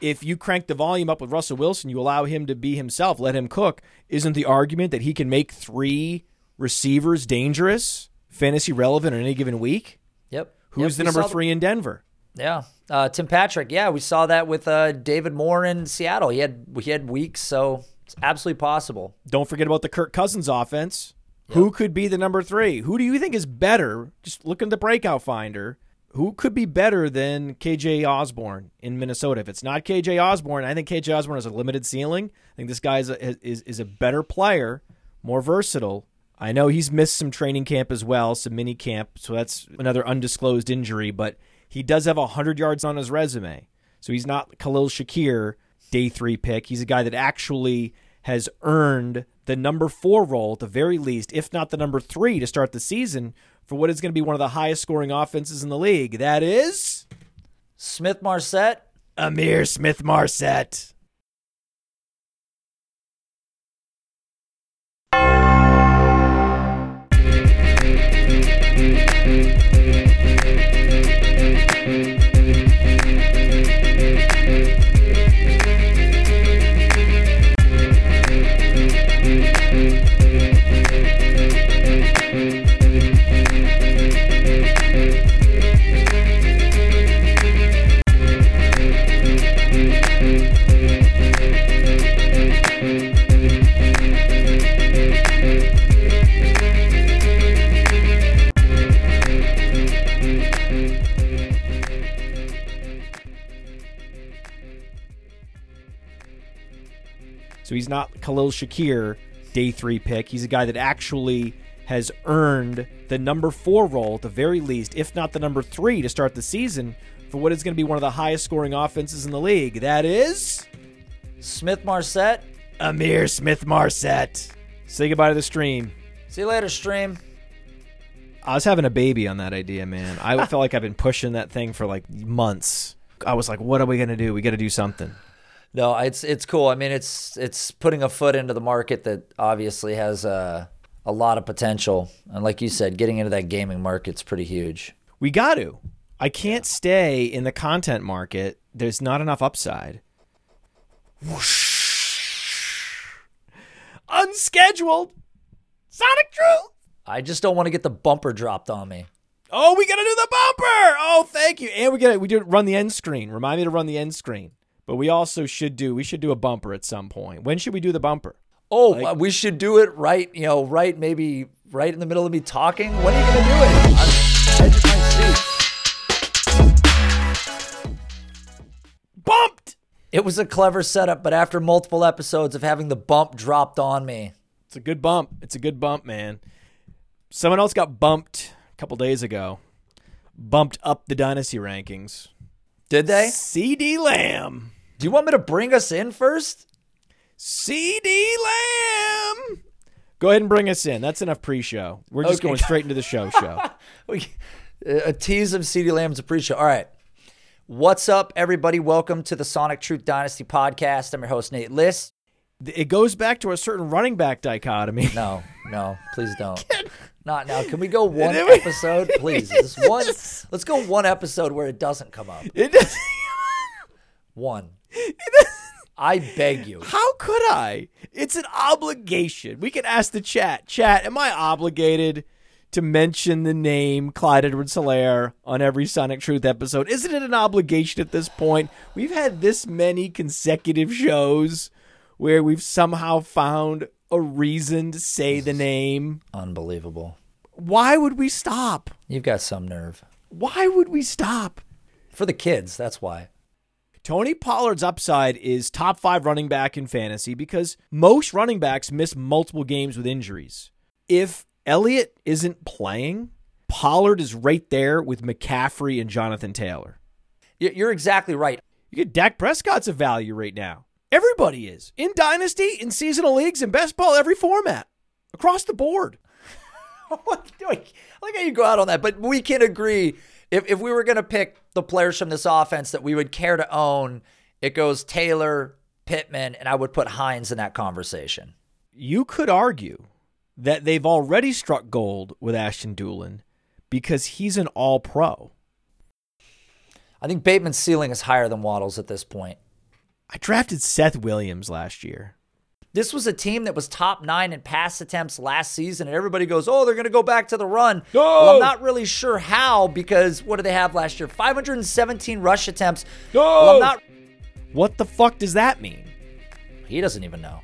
G: If you crank the volume up with Russell Wilson, you allow him to be himself, let him cook. Isn't the argument that he can make three receivers dangerous, fantasy relevant in any given week?
H: Yep.
G: Who's
H: Yep,
G: the number three in Denver?
H: Yeah, uh, Tim Patrick. Yeah, we saw that with uh, David Moore in Seattle. He had he had weeks, so it's absolutely possible.
G: Don't forget about the Kirk Cousins offense. Who could be the number three? Who do you think is better? Just look at the breakout finder. Who could be better than KJ Osborn in Minnesota? If it's not KJ Osborn, I think KJ Osborn has a limited ceiling. I think this guy is a, is, is a better player, more versatile. I know he's missed some training camp as well, some mini camp, so that's another undisclosed injury, but he does have 100 yards on his resume. So he's not Khalil Shakir, day three pick. He's a guy that actually has earned the number four role at the very least, if not the number three to start the season for what is going to be one of the highest scoring offenses in the league. That is
H: Smith Marsette.
G: Ihmir Smith Marsette. So he's not Khalil Shakir, day three pick. He's a guy that actually has earned the number four role at the very least, if not the number three to start the season for what is going to be one of the highest scoring offenses in the league. That is
H: Smith Marsette.
G: Ihmir Smith Marsette. Say goodbye to the stream.
H: See you later, stream.
G: I was having a baby on that idea, man. I felt like I've been pushing that thing for like months. I was like, what are we gonna do? We got to do something.
H: No, it's it's cool. I mean, it's it's putting a foot into the market that obviously has a a lot of potential, and like you said, getting into that gaming market's pretty huge.
G: We got to. I can't stay in the content market. There's not enough upside. Unscheduled. Sonic Truth.
H: I just don't want to get the bumper dropped on me.
G: Oh, we gotta do the bumper. Oh, thank you. And we gotta we did run the end screen. Remind me to run the end screen. But we also should do we should do a bumper at some point. When should we do the bumper?
H: Oh, uh, we should do it right. You know, right maybe right in the middle of me talking. When are you gonna do it? I'm edge of my seat.
G: Bumped.
H: It was a clever setup, but after multiple episodes of having the bump dropped on me,
G: It's a good bump. It's a good bump, man. Someone else got bumped a couple days ago. Bumped up the dynasty rankings.
H: did they?
G: CeeDee Lamb.
H: Do you want me to bring us in first?
G: CeeDee Lamb. Go ahead and bring us in. That's enough pre-show. We're just
H: Okay.
G: going straight into the show. Show.
H: We- a tease of CeeDee Lamb's appreciate. All right. What's up, everybody? Welcome to the Sonic Truth Dynasty podcast. I'm your host, Nate Liss.
G: it goes back to a certain running back dichotomy.
H: No, no, please don't. Not now. Can we go one
G: Did we-
H: episode, please? Just one. Let's go one episode where it doesn't come up.
G: It does-
H: One. I beg you.
G: How could I? It's an obligation. We can ask the chat. Chat, am I obligated to mention the name Clyde Edwards-Helaire on every Sonic Truth episode? Isn't it an obligation at this point? We've had this many consecutive shows where we've somehow found a reason to say the name.
H: Unbelievable.
G: Why would we stop?
H: You've got some nerve.
G: Why would we stop?
H: For the kids, that's why.
G: Tony Pollard's upside is top five running back in fantasy because most running backs miss multiple games with injuries. If Elliott isn't playing, Pollard is right there with McCaffrey and Jonathan Taylor.
H: You're exactly right.
G: You get Dak Prescott's a value right now. Everybody is in dynasty, in seasonal leagues, in best ball, every format across the board.
H: Like, I like how you go out on that, but we can agree. If, if we were going to pick the players from this offense that we would care to own, it goes Taylor, Pittman, and I would put Hines in that conversation.
G: You could argue that they've already struck gold with Ashton Dulin because he's an all pro.
H: I think Bateman's ceiling is higher than Waddle's at this point.
G: I drafted Seth Williams last year.
H: This was a team that was top nine in pass attempts last season, and everybody goes, "Oh, they're going to go back to the run."
G: No!
H: Well, I'm not really sure how because what did they have last year? 517 rush attempts.
G: No!
H: Well, I'm not.
G: What the fuck does that mean?
H: He doesn't even know.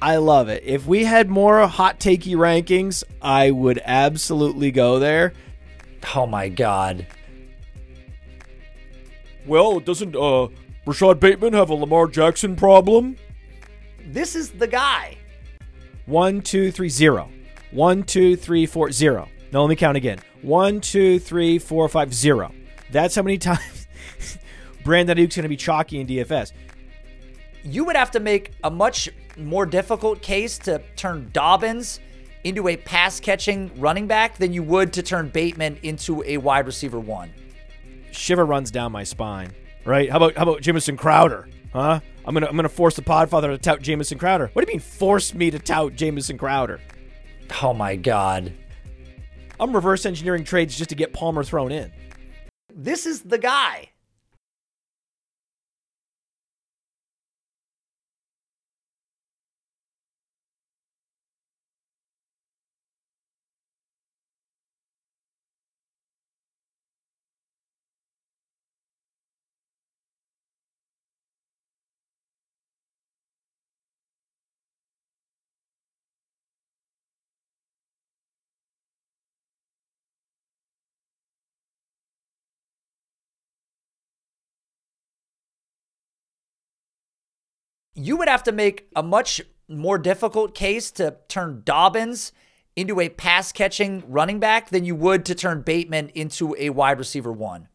G: I love it. If we had more hot takey rankings, I would absolutely go there.
H: Oh my god.
G: Well, doesn't uh Rashod Bateman have a Lamar Jackson problem?
H: This is the guy.
G: One, two, three, zero. One, two, three, four, zero. No, let me count again. One, two, three, four, five, zero. That's how many times Brandon Aiyuk's going to be chalky in DFS.
H: You would have to make a much more difficult case to turn Dobbins into a pass catching running back than you would to turn Bateman into a wide receiver one.
G: Shiver runs down my spine. Right? How about how about Jamison Crowder? Huh? I'm gonna I'm gonna force the Podfather to tout Jamison Crowder. What do you mean force me to tout Jamison Crowder?
H: Oh my god.
G: I'm reverse engineering trades just to get Palmer thrown in.
H: This is the guy. You would have to make a much more difficult case to turn Dobbins into a pass catching running back than you would to turn Bateman into a wide receiver one.